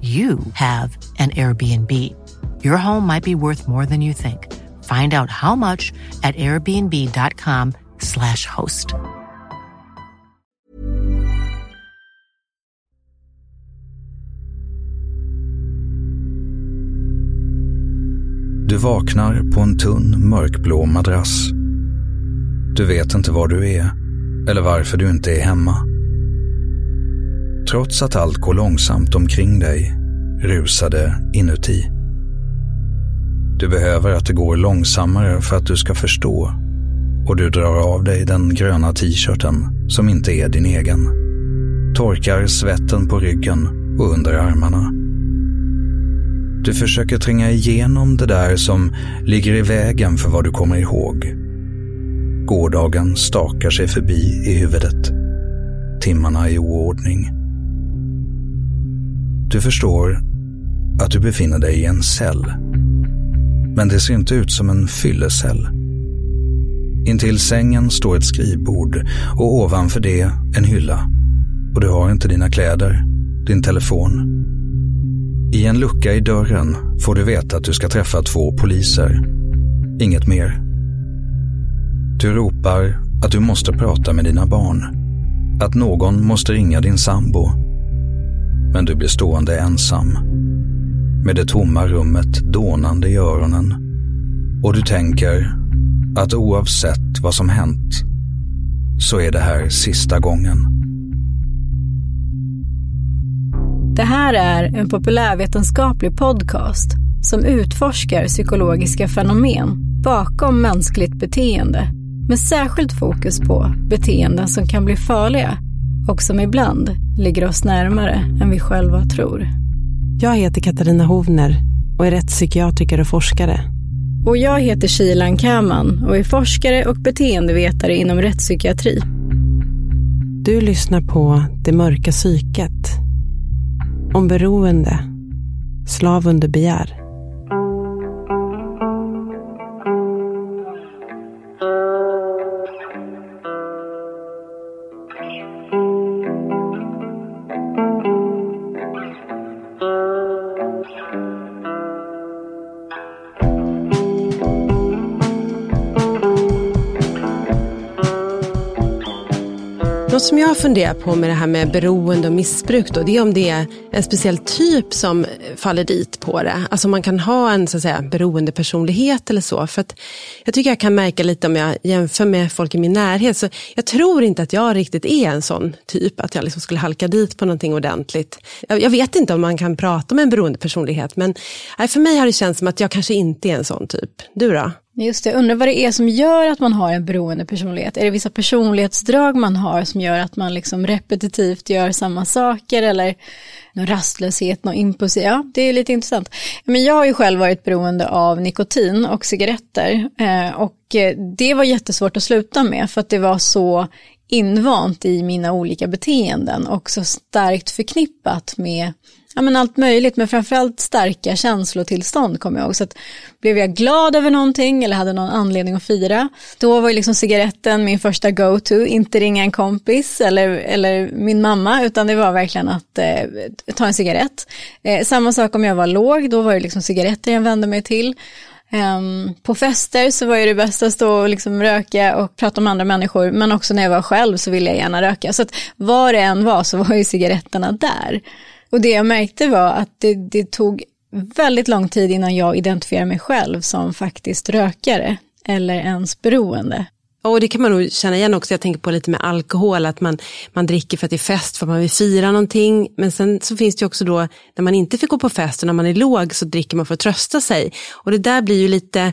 you have an Airbnb. Your home might be worth more than you think. Find out how much at airbnb.com/slash host. Du vaknar på en tunn mörkblå madrass. Du vet inte var du är eller varför du inte är hemma. Trots att allt går långsamt omkring dig rusar det inuti. Du behöver att det går långsammare för att du ska förstå och du drar av dig den gröna t-shirten som inte är din egen. Torkar svetten på ryggen och under armarna. Du försöker tränga igenom det där som ligger i vägen för vad du kommer ihåg. Gårdagen stakar sig förbi i huvudet. Timmarna i oordning. Du förstår att du befinner dig i en cell. Men det ser inte ut som en fyllecell. Intill sängen står ett skrivbord och ovanför det en hylla. Och du har inte dina kläder, din telefon. I en lucka i dörren får du veta att du ska träffa två poliser. Inget mer. Du ropar att du måste prata med dina barn. Att någon måste ringa din sambo. Men du blir stående ensam. Med det tomma rummet dånande i öronen. Och du tänker att oavsett vad som hänt så är det här sista gången. Det här är en populärvetenskaplig podcast som utforskar psykologiska fenomen bakom mänskligt beteende med särskilt fokus på beteenden som kan bli farliga och som ibland ligger oss närmare än vi själva tror. Jag heter Katarina Hovner och är rättspsykiatriker och forskare. Och jag heter Shilan Kaman och är forskare och beteendevetare inom rättspsykiatri. Du lyssnar på Det mörka psyket. Om beroende. Slav under begär. Som jag funderar på med det här med beroende och missbruk då, det är om det är en speciell typ som faller dit på det. Alltså man kan ha en så att säga, beroendepersonlighet eller så. För att jag tycker jag kan märka lite om jag jämför med folk i min närhet. Så jag tror inte att jag riktigt är en sån typ, att jag liksom skulle halka dit på någonting ordentligt. Jag, jag vet inte om man kan prata med en beroendepersonlighet, men nej, för mig har det känts som att jag kanske inte är en sån typ. Du då? Just det, undrar vad det är som gör att man har en beroende personlighet. Är det vissa personlighetsdrag man har som gör att man liksom repetitivt gör samma saker eller någon rastlöshet, någon impulsiv, ja det är lite intressant. Men jag har ju själv varit beroende av nikotin och cigaretter eh, och eh, det var jättesvårt att sluta med för att det var så invant i mina olika beteenden och så starkt förknippat med ja, men allt möjligt, men framförallt starka känslotillstånd kommer jag ihåg. Så att blev jag glad över någonting eller hade någon anledning att fira, då var ju liksom cigaretten min första go-to, inte ringa en kompis eller, eller min mamma, utan det var verkligen att eh, ta en cigarett. Eh, samma sak om jag var låg, då var det liksom cigaretter jag vände mig till. Um, på fester så var ju det bästa att stå och liksom röka och prata med andra människor, men också när jag var själv så ville jag gärna röka. Så att var det än var så var ju cigaretterna där. Och det jag märkte var att det, det tog väldigt lång tid innan jag identifierade mig själv som faktiskt rökare eller ens beroende. Och det kan man nog känna igen också, jag tänker på lite med alkohol, att man, man dricker för att det är fest, för att man vill fira någonting. Men sen så finns det också då, när man inte fick gå på fest och när man är låg så dricker man för att trösta sig. Och det där blir ju lite,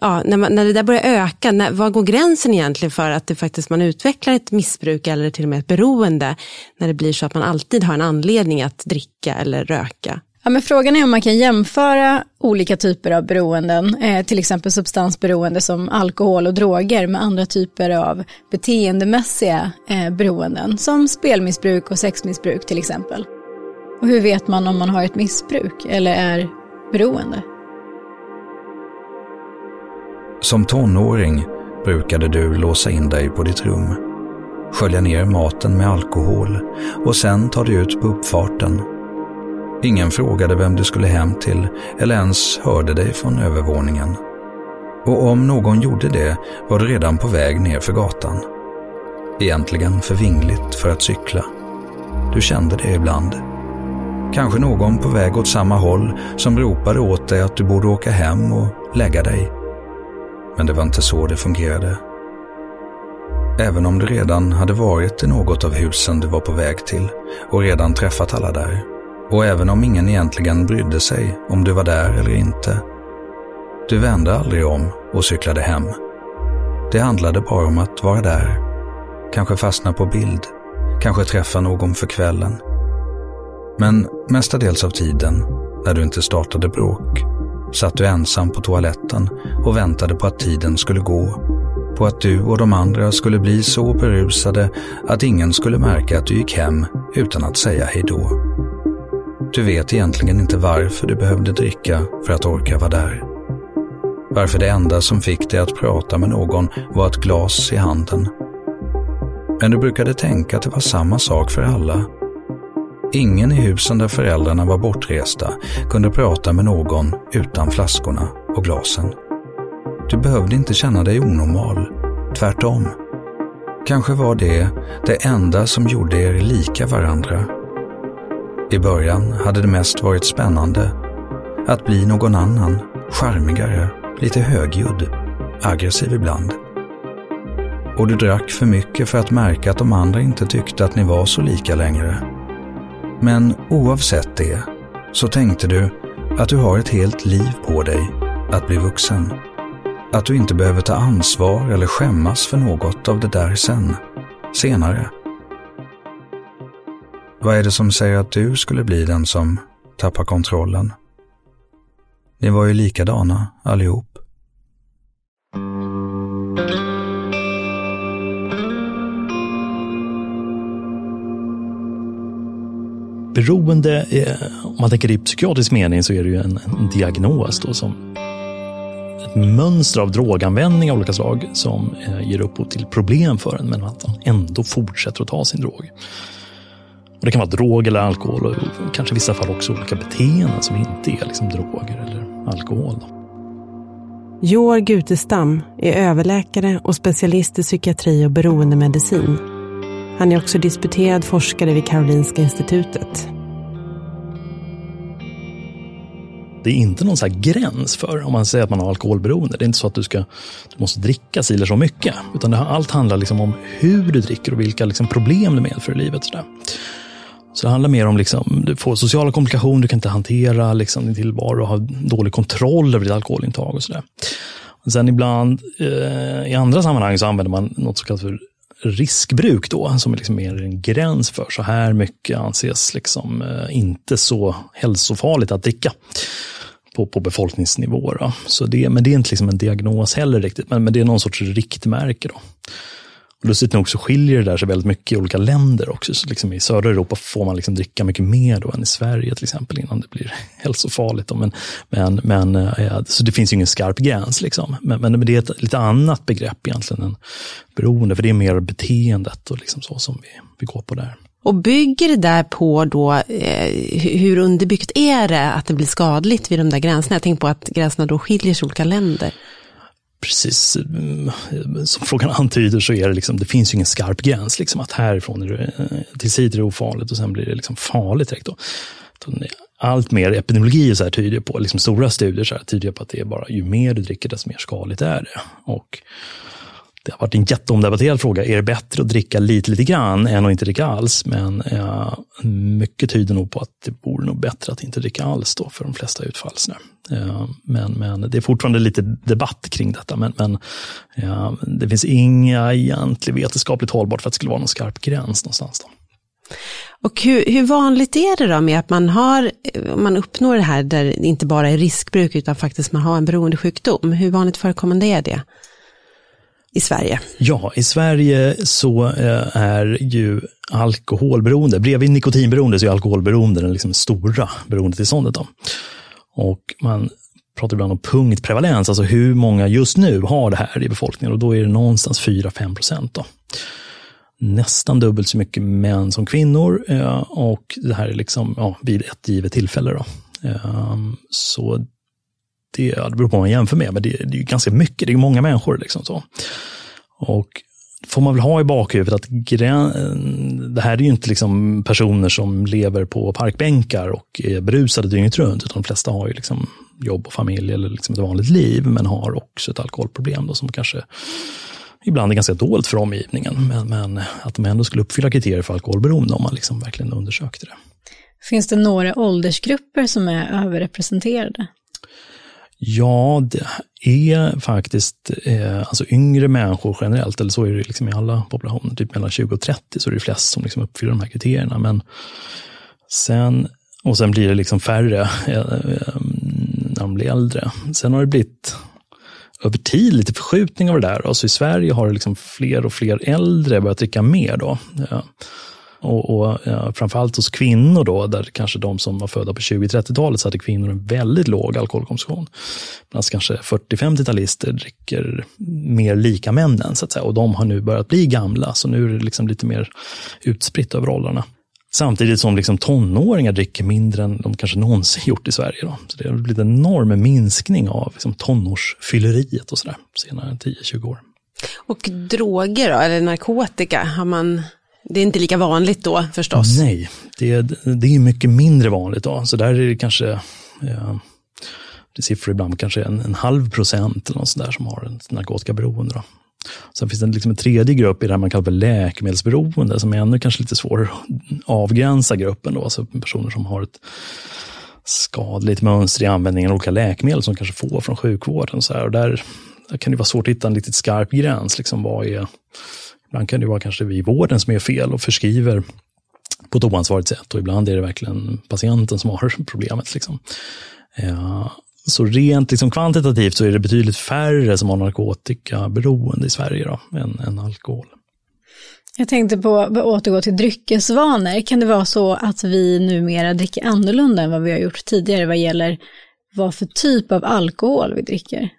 ja, när, man, när det där börjar öka, när, var går gränsen egentligen för att det faktiskt man utvecklar ett missbruk eller till och med ett beroende? När det blir så att man alltid har en anledning att dricka eller röka. Ja, men frågan är om man kan jämföra olika typer av beroenden, eh, till exempel substansberoende som alkohol och droger med andra typer av beteendemässiga eh, beroenden som spelmissbruk och sexmissbruk till exempel. Och hur vet man om man har ett missbruk eller är beroende? Som tonåring brukade du låsa in dig på ditt rum, skölja ner maten med alkohol och sen ta dig ut på uppfarten. Ingen frågade vem du skulle hem till eller ens hörde dig från övervåningen. Och om någon gjorde det var du redan på väg ner för gatan. Egentligen för vingligt för att cykla. Du kände det ibland. Kanske någon på väg åt samma håll som ropade åt dig att du borde åka hem och lägga dig. Men det var inte så det fungerade. Även om du redan hade varit i något av husen du var på väg till och redan träffat alla där. Och även om ingen egentligen brydde sig om du var där eller inte. Du vände aldrig om och cyklade hem. Det handlade bara om att vara där. Kanske fastna på bild. Kanske träffa någon för kvällen. Men mestadels av tiden, när du inte startade bråk, satt du ensam på toaletten och väntade på att tiden skulle gå. På att du och de andra skulle bli så berusade att ingen skulle märka att du gick hem utan att säga hejdå. Du vet egentligen inte varför du behövde dricka för att orka vara där. Varför det enda som fick dig att prata med någon var ett glas i handen. Men du brukade tänka att det var samma sak för alla Ingen i husen där föräldrarna var bortresta kunde prata med någon utan flaskorna och glasen. Du behövde inte känna dig onormal, tvärtom. Kanske var det det enda som gjorde er lika varandra. I början hade det mest varit spännande. Att bli någon annan, charmigare, lite högljudd, aggressiv ibland. Och du drack för mycket för att märka att de andra inte tyckte att ni var så lika längre. Men oavsett det så tänkte du att du har ett helt liv på dig att bli vuxen. Att du inte behöver ta ansvar eller skämmas för något av det där sen, senare. Vad är det som säger att du skulle bli den som tappar kontrollen? Ni var ju likadana allihop. Beroende, eh, om man tänker i psykiatrisk mening så är det ju en, en diagnos då som ett mönster av droganvändning av olika slag som eh, ger upphov till problem för en men att man ändå fortsätter att ta sin drog. Och det kan vara drog eller alkohol och kanske i vissa fall också olika beteenden som inte är liksom droger eller alkohol. Joar Gutestam är överläkare och specialist i psykiatri och beroendemedicin han är också disputerad forskare vid Karolinska institutet. Det är inte någon så gräns för om man säger att man har alkoholberoende. Det är inte så att du, ska, du måste dricka si eller så mycket. Utan det, allt handlar liksom om hur du dricker och vilka liksom problem det medför i livet. Så, där. så det handlar mer om liksom, du får sociala komplikationer, du kan inte hantera liksom, din tillvaro och har dålig kontroll över ditt alkoholintag och sådär. Sen ibland eh, i andra sammanhang så använder man något som kallas för riskbruk då, som är liksom mer en gräns för så här mycket anses liksom eh, inte så hälsofarligt att dricka på, på befolkningsnivå. Då. Så det, men det är inte liksom en diagnos heller riktigt, men, men det är någon sorts riktmärke. Då. Lustigt nog så skiljer det där sig väldigt mycket i olika länder också. Så liksom I södra Europa får man liksom dricka mycket mer då än i Sverige till exempel innan det blir hälsofarligt. Då. Men, men, men, eh, så det finns ju ingen skarp gräns. Liksom. Men, men det är ett lite annat begrepp egentligen än beroende, för det är mer beteendet och liksom så som vi, vi går på där. Och bygger det där på då, eh, hur underbyggt är det att det blir skadligt vid de där gränserna? Jag tänker på att gränserna då skiljer sig i olika länder precis mm, som frågan antyder så är det liksom, det finns ju ingen skarp gräns. Liksom, att härifrån är det, eh, till sidor är det ofarligt och sen blir det liksom farligt direkt. Då. Allt mer epidemiologi så här tyder på, liksom stora studier så här, tyder på att det är bara ju mer du dricker desto mer skadligt är det. Och det har varit en jätteomdebatterad fråga. Är det bättre att dricka lite, lite grann än att inte dricka alls? Men eh, mycket tyder nog på att det vore nog bättre att inte dricka alls då för de flesta utfall. Eh, men, men det är fortfarande lite debatt kring detta. Men, men eh, det finns inga egentligen vetenskapligt hållbart för att det skulle vara någon skarp gräns någonstans. Då. Och hur, hur, vanligt är det då med att man har, eh, man uppnår det här där det inte bara är riskbruk utan faktiskt man har en beroendesjukdom? Hur vanligt förekommande är det? I Sverige? Ja, i Sverige så eh, är ju alkoholberoende, bredvid nikotinberoende så är alkoholberoende den liksom stora beroendetillståndet. Då. Och man pratar ibland om punktprevalens, alltså hur många just nu har det här i befolkningen och då är det någonstans 4-5 procent. Nästan dubbelt så mycket män som kvinnor eh, och det här är liksom ja, vid ett givet tillfälle. Då. Ehm, så det, ja, det beror på vad man jämför med, men det, det är ganska mycket, det är många människor. Liksom så. Och får man väl ha i bakhuvudet att det här är ju inte liksom personer som lever på parkbänkar och är berusade dygnet runt, utan de flesta har ju liksom jobb och familj eller liksom ett vanligt liv, men har också ett alkoholproblem då, som kanske ibland är ganska dolt för omgivningen. Men, men, att de ändå skulle uppfylla kriterier för alkoholberoende om man liksom verkligen undersökte det. Finns det några åldersgrupper som är överrepresenterade? Ja, det är faktiskt eh, alltså yngre människor generellt, eller så är det liksom i alla populationer, typ mellan 20 och 30 så är det flest som liksom uppfyller de här kriterierna. Men sen, och sen blir det liksom färre eh, eh när de blir äldre. Sen har det blivit över tid lite förskjutning av det där. Alltså I Sverige har det liksom fler och fler äldre börjat dricka mer. Då. Ja. Och, och ja, framförallt hos kvinnor då, där kanske de som var födda på 20-30-talet så hade kvinnor en väldigt låg alkoholkonsumtion. Medan kanske 40-50-talister dricker mer lika männen, så att säga. Och de har nu börjat bli gamla, så nu är det liksom lite mer utspritt över åldrarna. Samtidigt som liksom tonåringar dricker mindre än de kanske någonsin gjort i Sverige. Då. Så det har blivit en enorm minskning av liksom tonårsfylleriet och sådär senare än 10-20 år. Och droger då, eller narkotika, har man det är inte lika vanligt då förstås? Nej, det, det är mycket mindre vanligt då. Så där är det kanske, eh, det är siffror ibland kanske en, en halv procent eller något sådär som har ett narkotikaberoende. Då. Sen finns det liksom en tredje grupp i det här man kallar för läkemedelsberoende, som är ännu kanske lite svårare att avgränsa gruppen. Då. Alltså personer som har ett skadligt mönster i användningen av olika läkemedel som kanske får från sjukvården. Så här. Och där, där kan det vara svårt att hitta en riktigt skarp gräns. Liksom, vad är Ibland kan det vara kanske vi i vården som är fel och förskriver på ett oansvarigt sätt och ibland är det verkligen patienten som har problemet. Liksom. Ja, så rent liksom kvantitativt så är det betydligt färre som har narkotikaberoende i Sverige då, än, än alkohol. Jag tänkte på att återgå till dryckesvanor. Kan det vara så att vi numera dricker annorlunda än vad vi har gjort tidigare vad gäller vad för typ av alkohol vi dricker?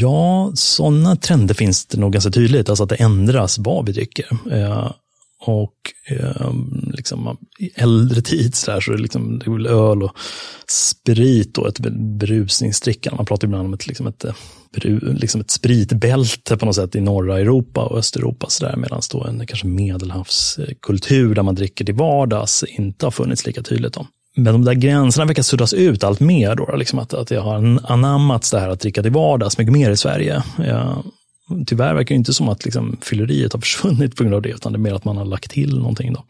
Ja, sådana trender finns det nog ganska tydligt, alltså att det ändras vad vi dricker. Eh, Och eh, liksom, i äldre tid så, där, så är det, liksom, det är öl och sprit och ett berusningsdrickande. Man pratar ibland om ett, liksom ett, eh, liksom ett spritbälte på något sätt i norra Europa och Östeuropa. Medan då en kanske medelhavskultur där man dricker till vardags inte har funnits lika tydligt. Om. Men de där gränserna verkar suddas ut allt mer. Då, liksom att, att det har anammats det här att dricka till vardags mycket mer i Sverige. Ja, tyvärr verkar det inte som att liksom, fylleriet har försvunnit på grund av det, utan det är mer att man har lagt till någonting. Då.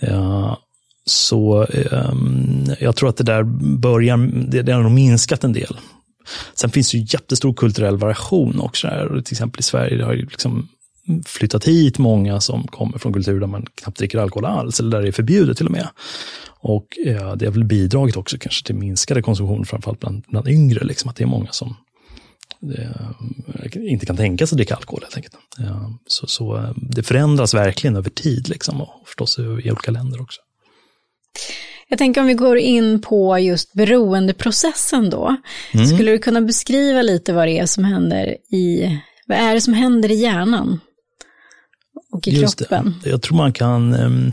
Ja, så um, jag tror att det där börjar, det, det har nog minskat en del. Sen finns det ju jättestor kulturell variation också. Här. Till exempel i Sverige det har ju liksom flyttat hit många som kommer från kulturer där man knappt dricker alkohol alls, eller där det är förbjudet till och med. Och ja, det har väl bidragit också kanske till minskade konsumtion, framförallt bland, bland yngre, liksom, att det är många som eh, inte kan tänka sig att dricka alkohol helt enkelt. Ja, så, så eh, det förändras verkligen över tid, liksom, och förstås i olika länder också. Jag tänker om vi går in på just beroendeprocessen då. Mm. Skulle du kunna beskriva lite vad det är som händer i, vad är det som händer i hjärnan? Och i just kroppen? Det. Jag tror man kan um,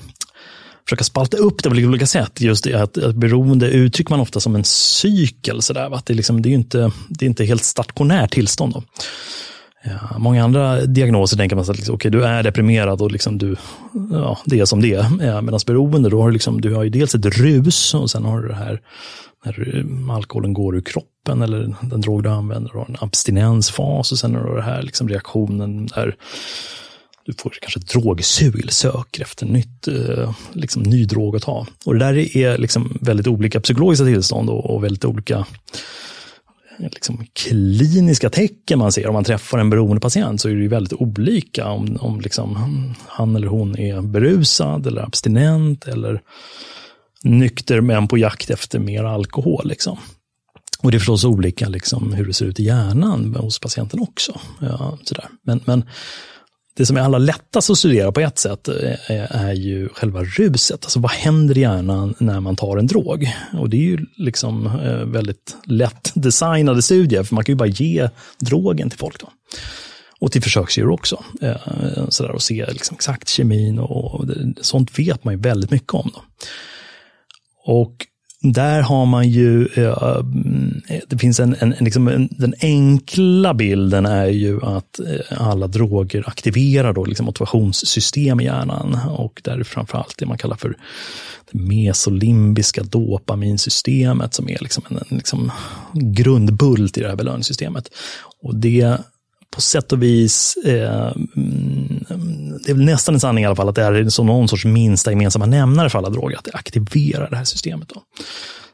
försöka spalta upp det på olika sätt. Just det att, att beroende uttrycker man ofta som en cykel. Så där, att det, liksom, det, är inte, det är inte helt stationärt tillstånd. Då. Ja, många andra diagnoser tänker man att liksom, okay, du är deprimerad och liksom du, ja, det är som det är. Ja, Medan beroende, då har du, liksom, du har ju dels ett rus och sen har du det här när alkoholen går ur kroppen eller den drog du använder, du har en abstinensfas och sen har du det här liksom reaktionen där du får kanske ett drogsug eller söker efter nytt, eh, liksom, ny drog att ta. Och det där är liksom väldigt olika psykologiska tillstånd och, och väldigt olika eh, liksom, kliniska tecken man ser. Om man träffar en beroende patient så är det väldigt olika om, om liksom, han eller hon är berusad eller abstinent eller nykter men på jakt efter mer alkohol. Liksom. Och det är förstås olika liksom, hur det ser ut i hjärnan hos patienten också. Ja, sådär. Men, men det som är allra lättast att studera på ett sätt eh, eh, är ju själva ruset. Alltså vad händer i hjärnan när man tar en drog? Och det är ju liksom eh, väldigt lätt designade studier, för man kan ju bara ge drogen till folk. Då. Och till försöksdjur också. Så där, och se liksom exakt kemin och sånt vet man ju väldigt mycket om. Då. Och där har man ju, eh, eh det finns en, en, liksom en, den enkla bilden är ju att eh, alla droger aktiverar då liksom motivationssystem i hjärnan och där är framförallt det man kallar för det mesolimbiska dopaminsystemet som är liksom en, en liksom grundbult i det här belöningssystemet. Och det på sätt och vis, eh, mm, det är nästan en sanning i alla fall, att det är som någon sorts minsta gemensamma nämnare för alla droger, att det aktiverar det här systemet. Då.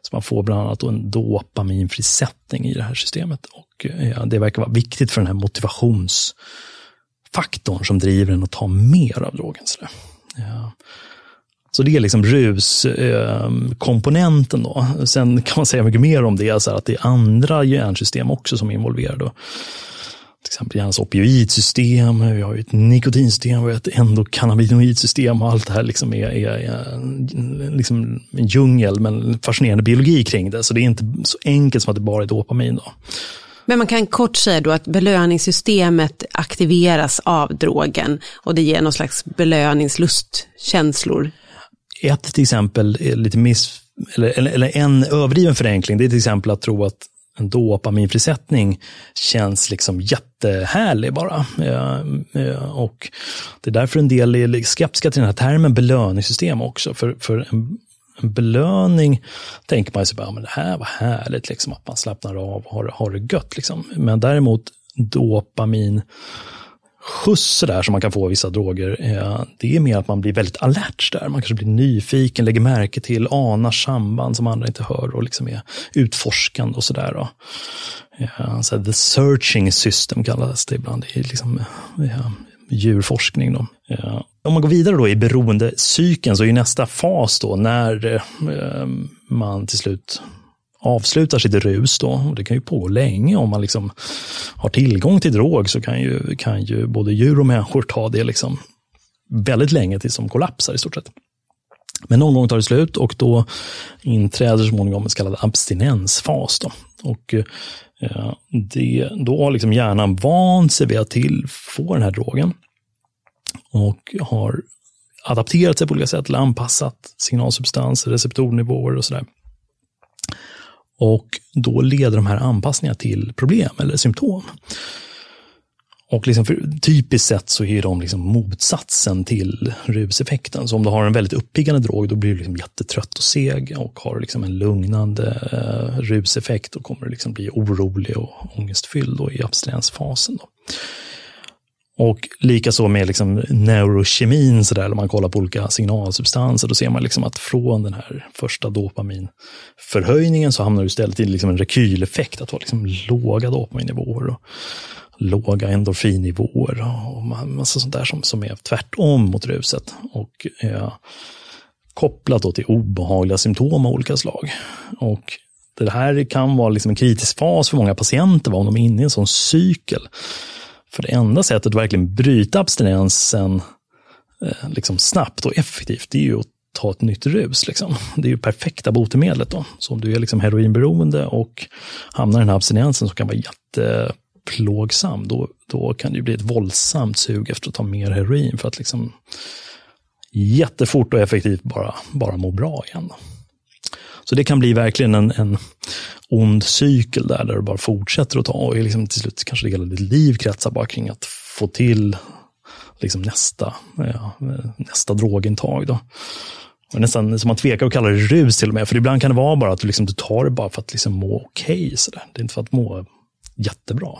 Så man får bland annat en dopaminfrisättning i det här systemet. Och eh, det verkar vara viktigt för den här motivationsfaktorn som driver en att ta mer av drogen. Så, ja. så det är liksom ruskomponenten. Eh. Sen kan man säga mycket mer om det, så att det är andra hjärnsystem också som är involverade till exempel hjärnans opioidsystem, vi har ett nikotinsystem, vi har ett endokannabinoidsystem och allt det här liksom är, är, är liksom en djungel men fascinerande biologi kring det. Så det är inte så enkelt som att det bara är dopamin. Då. Men man kan kort säga då att belöningssystemet aktiveras av drogen och det ger någon slags belöningslustkänslor. Ett till exempel, lite miss, eller, eller, eller en överdriven förenkling, det är till exempel att tro att en dopaminfrisättning känns liksom jättehärlig bara. Eh, eh, och det är därför en del är skeptiska till den här termen belöningssystem också. För, för en, en belöning tänker man sig bara, men det här var härligt, liksom, att man slappnar av och har, har det gött. Liksom. Men däremot dopamin skjuts där som man kan få av vissa droger, eh, det är mer att man blir väldigt alert där. Man kanske blir nyfiken, lägger märke till, anar samband som andra inte hör och liksom är utforskande och sådär. Eh, så the searching system kallas det ibland i liksom, ja, djurforskning. Då. Om man går vidare då i beroendecykeln så är nästa fas då när man till slut avslutar sitt rus då, och det kan ju pågå länge om man liksom har tillgång till drog så kan ju, kan ju både djur och människor ta det liksom väldigt länge tills de kollapsar i stort sett. Men någon gång tar det slut och då inträder så småningom en så kallad abstinensfas. Då. Och eh, det, då har liksom hjärnan vant sig vid att få den här drogen och har adapterat sig på olika sätt, eller anpassat signalsubstanser, receptornivåer och sådär. Och då leder de här anpassningarna till problem eller symptom. Och liksom för, typiskt sett så är de liksom motsatsen till ruseffekten. Så om du har en väldigt uppiggande drog, då blir du liksom jättetrött och seg. Och har du liksom en lugnande eh, ruseffekt, då kommer du liksom bli orolig och ångestfylld då i abstinensfasen. Då. Och likaså med liksom neurokemin, så där, när man kollar på olika signalsubstanser, då ser man liksom att från den här första dopaminförhöjningen så hamnar du istället i liksom en rekyleffekt, att ha liksom låga dopaminnivåer. Och låga endorfinnivåer och massa sånt där som, som är tvärtom mot ruset. Och eh, kopplat då till obehagliga symptom av olika slag. Och det här kan vara liksom en kritisk fas för många patienter, om de är inne i en sån cykel. För det enda sättet att verkligen bryta abstinensen eh, liksom snabbt och effektivt, det är ju att ta ett nytt rus. Liksom. Det är ju perfekta botemedlet. Då. Så om du är liksom heroinberoende och hamnar i den här abstinensen som kan vara jätteplågsam, då, då kan det bli ett våldsamt sug efter att ta mer heroin för att liksom jättefort och effektivt bara, bara må bra igen. Så det kan bli verkligen en, en ond cykel där, där du bara fortsätter att ta och liksom till slut kanske hela ditt liv kretsar bara kring att få till liksom nästa, ja, nästa drogintag. Då. Och nästan som man tvekar att kalla det rus till och med, för ibland kan det vara bara att du, liksom, du tar det bara för att liksom må okej. Okay, det är inte för att må jättebra.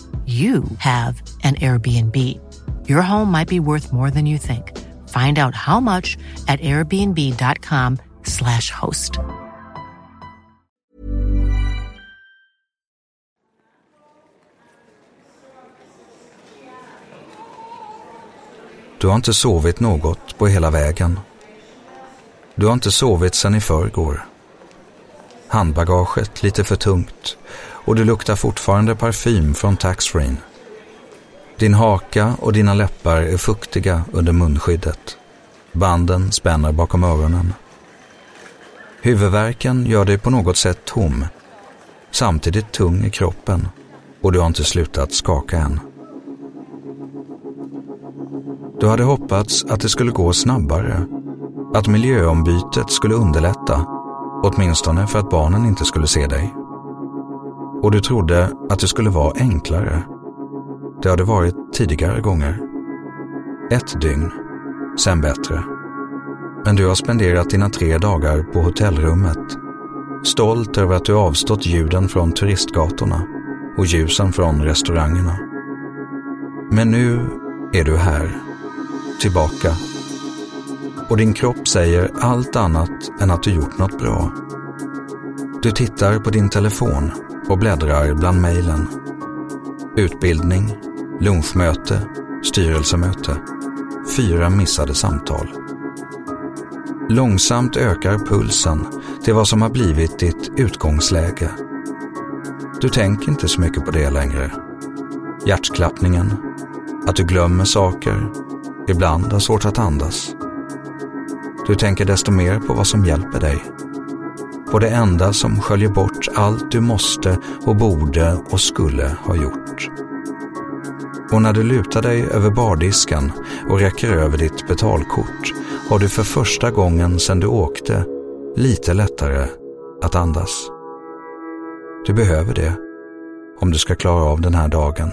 you have an Airbnb. Your home might be worth more than you think. Find out how much at airbnb.com slash host. Du har inte sovit något på hela vägen. Du har inte sovit sedan i förrgår. Handbagaget lite för tungt och du luktar fortfarande parfym från taxfree. Din haka och dina läppar är fuktiga under munskyddet. Banden spänner bakom öronen. Huvudvärken gör dig på något sätt tom, samtidigt tung i kroppen och du har inte slutat skaka än. Du hade hoppats att det skulle gå snabbare, att miljöombytet skulle underlätta, åtminstone för att barnen inte skulle se dig. Och du trodde att det skulle vara enklare. Det har det varit tidigare gånger. Ett dygn, sen bättre. Men du har spenderat dina tre dagar på hotellrummet. Stolt över att du avstått ljuden från turistgatorna och ljusen från restaurangerna. Men nu är du här, tillbaka. Och din kropp säger allt annat än att du gjort något bra. Du tittar på din telefon och bläddrar bland mejlen. Utbildning, lunchmöte, styrelsemöte. Fyra missade samtal. Långsamt ökar pulsen till vad som har blivit ditt utgångsläge. Du tänker inte så mycket på det längre. Hjärtklappningen, att du glömmer saker, ibland har svårt att andas. Du tänker desto mer på vad som hjälper dig. På det enda som sköljer bort allt du måste och borde och skulle ha gjort. Och när du lutar dig över bardisken och räcker över ditt betalkort har du för första gången sedan du åkte lite lättare att andas. Du behöver det om du ska klara av den här dagen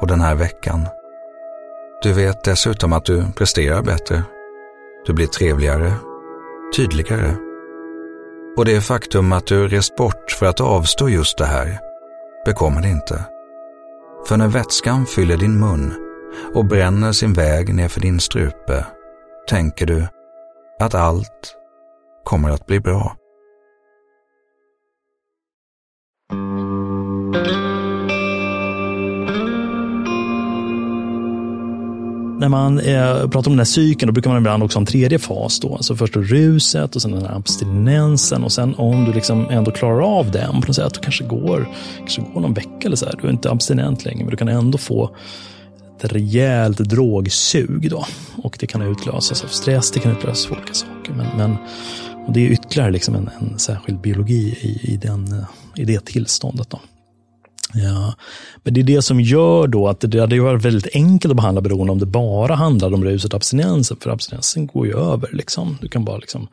och den här veckan. Du vet dessutom att du presterar bättre. Du blir trevligare, tydligare. Och det faktum att du rest bort för att avstå just det här bekommer det inte. För när vätskan fyller din mun och bränner sin väg nerför din strupe tänker du att allt kommer att bli bra. När man eh, pratar om den här cykeln, då brukar man ibland också ha en tredje fas. Då. Alltså först då ruset och sen den här abstinensen och sen om du liksom ändå klarar av den på något sätt, kanske går, kanske går någon vecka eller så här. Du är inte abstinent längre, men du kan ändå få ett rejält drogsug. Då. Och det kan utlösas av stress, det kan utlösas av olika saker. Men, men och det är ytterligare liksom en, en särskild biologi i, i, den, eh, i det tillståndet. Då. Ja, men det är det som gör då att det hade varit väldigt enkelt att behandla beroende om det bara handlade om ruset och abstinensen, för abstinensen går ju över. Liksom. Du kan bara liksom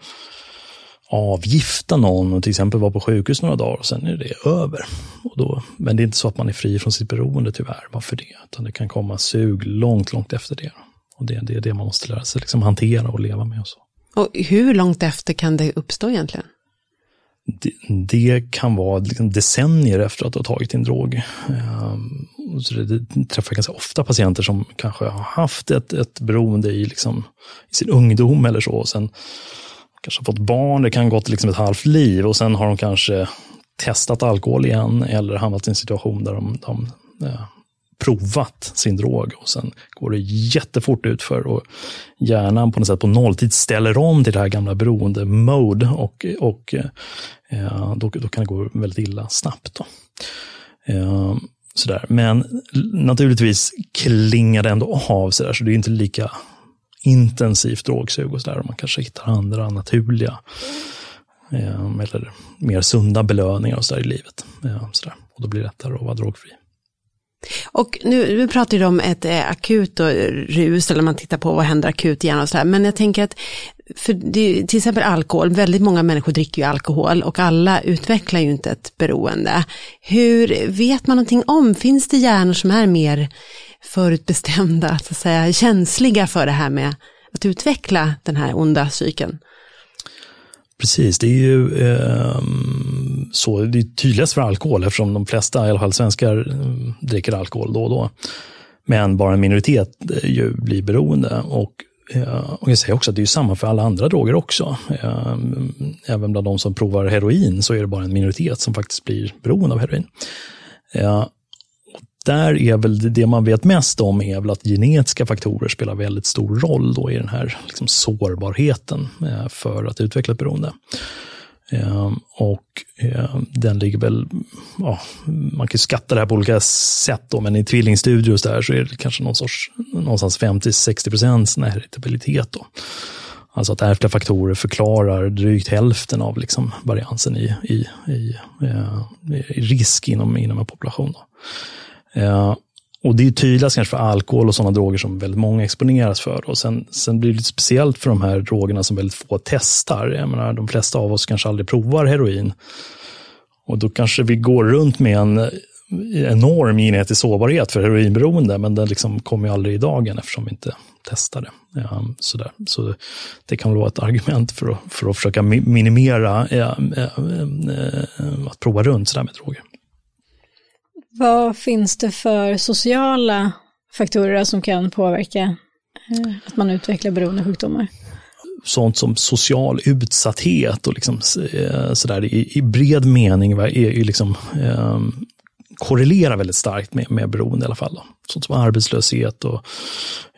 avgifta någon och till exempel vara på sjukhus några dagar och sen är det över. Och då, men det är inte så att man är fri från sitt beroende tyvärr, bara för det. Utan det kan komma sug långt, långt efter det. Och det, det är det man måste lära sig liksom hantera och leva med. Och, så. och hur långt efter kan det uppstå egentligen? Det, kan vara liksom decennier efter att du har tagit din drog. Ehm, så det, det träffar ganska ofta patienter som kanske har haft ett, ett beroende i, liksom, i sin ungdom eller så. Och sen kanske har fått barn, det kan gått liksom ett halvt liv och sen har de kanske testat alkohol igen eller hamnat i en situation där de, de ja, provat sin drog och sen går det jättefort ut för och hjärnan på något sätt på nolltid ställer om till det här gamla beroende-mode och, och eh, då, då, kan det gå väldigt illa snabbt. Då. Eh, sådär. Men naturligtvis klingar det ändå av, sådär, så det är inte lika intensivt drogsug och sådär. Man kanske hittar andra naturliga eh, eller mer sunda belöningar och sådär i livet. Eh, sådär. Och då blir det lättare att vara drogfri. Och nu, nu pratar du om ett eh, akut och rus, eller man tittar på vad händer akut i hjärnan och sådär. Men jag tänker att, för det, till exempel alkohol, väldigt många människor dricker ju alkohol och alla utvecklar ju inte ett beroende. Hur vet man någonting om, finns det hjärnor som är mer förutbestämda, så att säga, känsliga för det här med att utveckla den här onda cykeln? Precis, det är ju eh, så, det är tydligast för alkohol eftersom de flesta, i alla fall svenskar, ehm, dricker alkohol då och då. Men bara en minoritet eh, ju blir beroende. Och eh, och jag säger också att det är samma för alla andra droger också. Ehm, även bland de som provar heroin så är det bara en minoritet som faktiskt blir beroende av heroin. Där är väl det man vet mest om är väl att genetiska faktorer spelar väldigt stor roll då i den här liksom sårbarheten eh, för att utveckla ett beroende. Ehm, och ehm, den ligger väl, ja, man kan ju skatta det här på olika sätt då, men i tvillingstudier så, där så är det kanske någon sorts, någonstans 50-60 procents heritabilitet då. Alltså att ärftliga faktorer förklarar drygt hälften av liksom variansen i, i, i, eh, i risk inom, inom en population. Då. Eh, och det är tydligast kanske för alkohol och sådana droger som väldigt många exponeras för. Och sen, sen blir det lite speciellt för de här drogerna som väldigt få testar. Jag menar, de flesta av oss kanske aldrig provar heroin. Och då kanske vi går runt med en enorm genetisk sårbarhet för heroinberoende, men den liksom kommer ju aldrig i dagen eftersom vi inte testar det. Ja, sådär. Så det kan vara ett argument för att, för att försöka minimera ja, ja, att prova runt sådär med droger. Vad finns det för sociala faktorer som kan påverka eh, att man utvecklar beroendesjukdomar? Sånt som social utsatthet och liksom, eh, sådär, i, i bred mening är ju liksom, eh, korrelerar väldigt starkt med, med beroende i alla fall. Då. Sånt som arbetslöshet och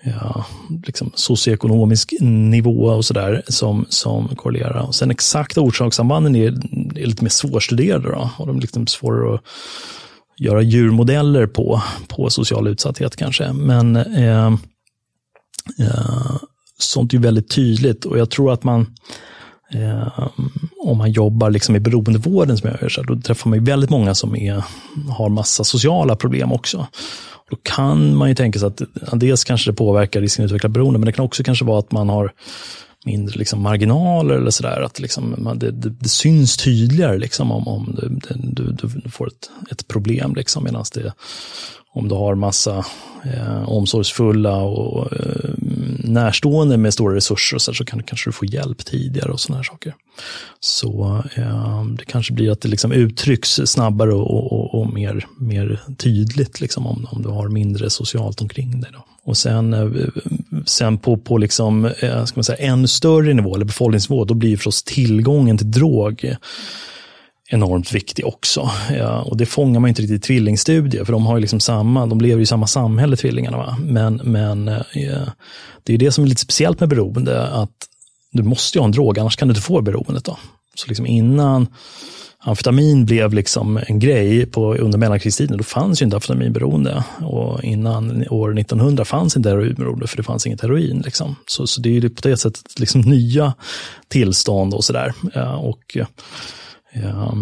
ja, liksom socioekonomisk nivå och sådär som, som korrelerar. Och sen exakta orsakssambanden är, är lite mer svårstuderade då, och de är liksom svårare att göra djurmodeller på, på social utsatthet kanske. Men eh, eh, sånt är väldigt tydligt och jag tror att man eh, om man jobbar liksom i beroendevården som jag gör, så då träffar man väldigt många som är, har massa sociala problem också. Då kan man ju tänka sig att dels kanske det påverkar risken att utveckla beroende, men det kan också kanske vara att man har mindre liksom marginaler eller sådär. Att liksom, man, det, det, det, syns tydligare liksom om, om du, du, du får ett, ett problem. Liksom, Medan det, om du har massa eh, omsorgsfulla och eh, närstående med stora resurser och så, så kan kanske du få hjälp tidigare och sådana här saker. Så eh, det kanske blir att det liksom uttrycks snabbare och, och, och mer, mer tydligt liksom, om, om du har mindre socialt omkring dig. Då. Och sen, eh, sen på, på liksom, eh, ska man säga, en större nivå, eller befolkningsnivå, då blir förstås tillgången till drog enormt viktig också. Ja, och det fångar man inte riktigt i tvillingstudier, för de har ju liksom samma, de lever i samma samhälle, tvillingarna. Va? Men, men eh, ja, det är det som är lite speciellt med beroende, att du måste ju ha en drog, annars kan du inte få beroendet. Då. Så liksom innan amfetamin blev liksom en grej på, under mellankrigstiden, då fanns ju inte amfetaminberoende. Och innan år 1900 fanns inte heroinberoende, för det fanns inget heroin. Liksom. Så, så det är ju på det sättet liksom nya tillstånd och sådär. Eh, och, ja,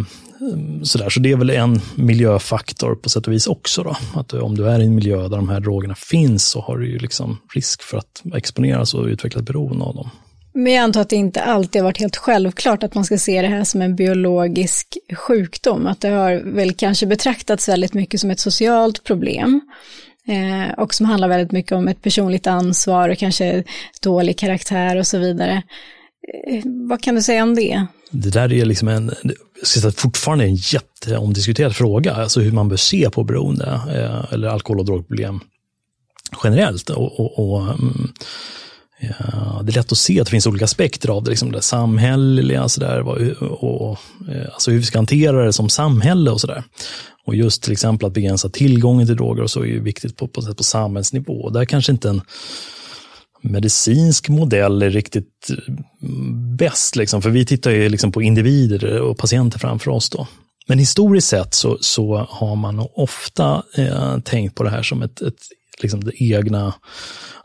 sådär. Så det är väl en miljöfaktor på sätt och vis också. Då. Att om du är i en miljö där de här drogerna finns så har du ju liksom risk för att exponeras och utveckla ett beroende av dem. Men jag antar att det inte alltid har varit helt självklart att man ska se det här som en biologisk sjukdom. Att det har väl kanske betraktats väldigt mycket som ett socialt problem. Eh, och som handlar väldigt mycket om ett personligt ansvar och kanske dålig karaktär och så vidare. Eh, vad kan du säga om det? Det där är liksom en, fortfarande en jätteomdiskuterad fråga, alltså hur man bör se på beroende eh, eller alkohol och drogproblem generellt. Och, och, och mm, Ja, det är lätt att se att det finns olika aspekter av det, liksom det samhälleliga så där, och, och, eh, alltså hur vi ska hantera det som samhälle och sådär. Och just till exempel att begränsa tillgången till droger och så är ju viktigt på, på, på samhällsnivå. Och där kanske inte en medicinsk modell är riktigt mm, bäst, liksom, för vi tittar ju liksom på individer och patienter framför oss. då. Men historiskt sett så, så har man ofta eh, tänkt på det här som ett, ett liksom det egna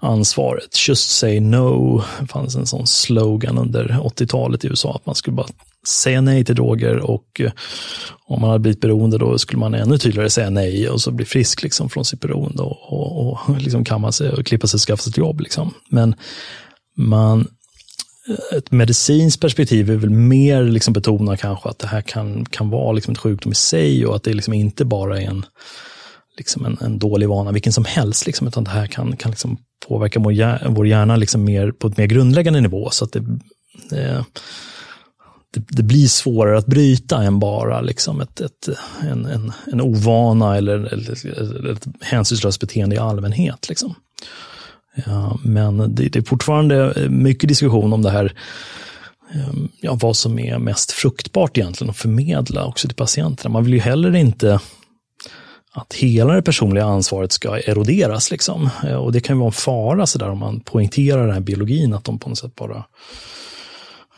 ansvaret. Just say no, det fanns en sån slogan under 80-talet i USA, att man skulle bara säga nej till droger och eh, om man hade blivit beroende då skulle man ännu tydligare säga nej och så bli frisk liksom från sitt beroende och, och, och liksom kamma sig och klippa sig och skaffa sig ett jobb. Liksom. Men man, eh, ett medicinskt perspektiv är väl mer liksom betona kanske att det här kan, kan vara liksom ett sjukdom i sig och att det liksom inte bara är en liksom en, en dålig vana, vilken som helst, liksom, utan det här kan, kan liksom påverka vår hjärna, vår hjärna liksom mer, på ett mer grundläggande nivå. Så att det, eh, det, det, blir svårare att bryta än bara liksom ett, ett, en, en, en ovana eller, eller, eller ett hänsynslöst beteende i allmänhet. Liksom. Ja, men det, det, är fortfarande mycket diskussion om det här, ehm, ja, vad som är mest fruktbart egentligen att förmedla också till patienterna. Man vill ju heller inte att hela det personliga ansvaret ska eroderas. Liksom. Eh, och det kan ju vara en fara så där, om man poängterar den här biologin, att de på något sätt bara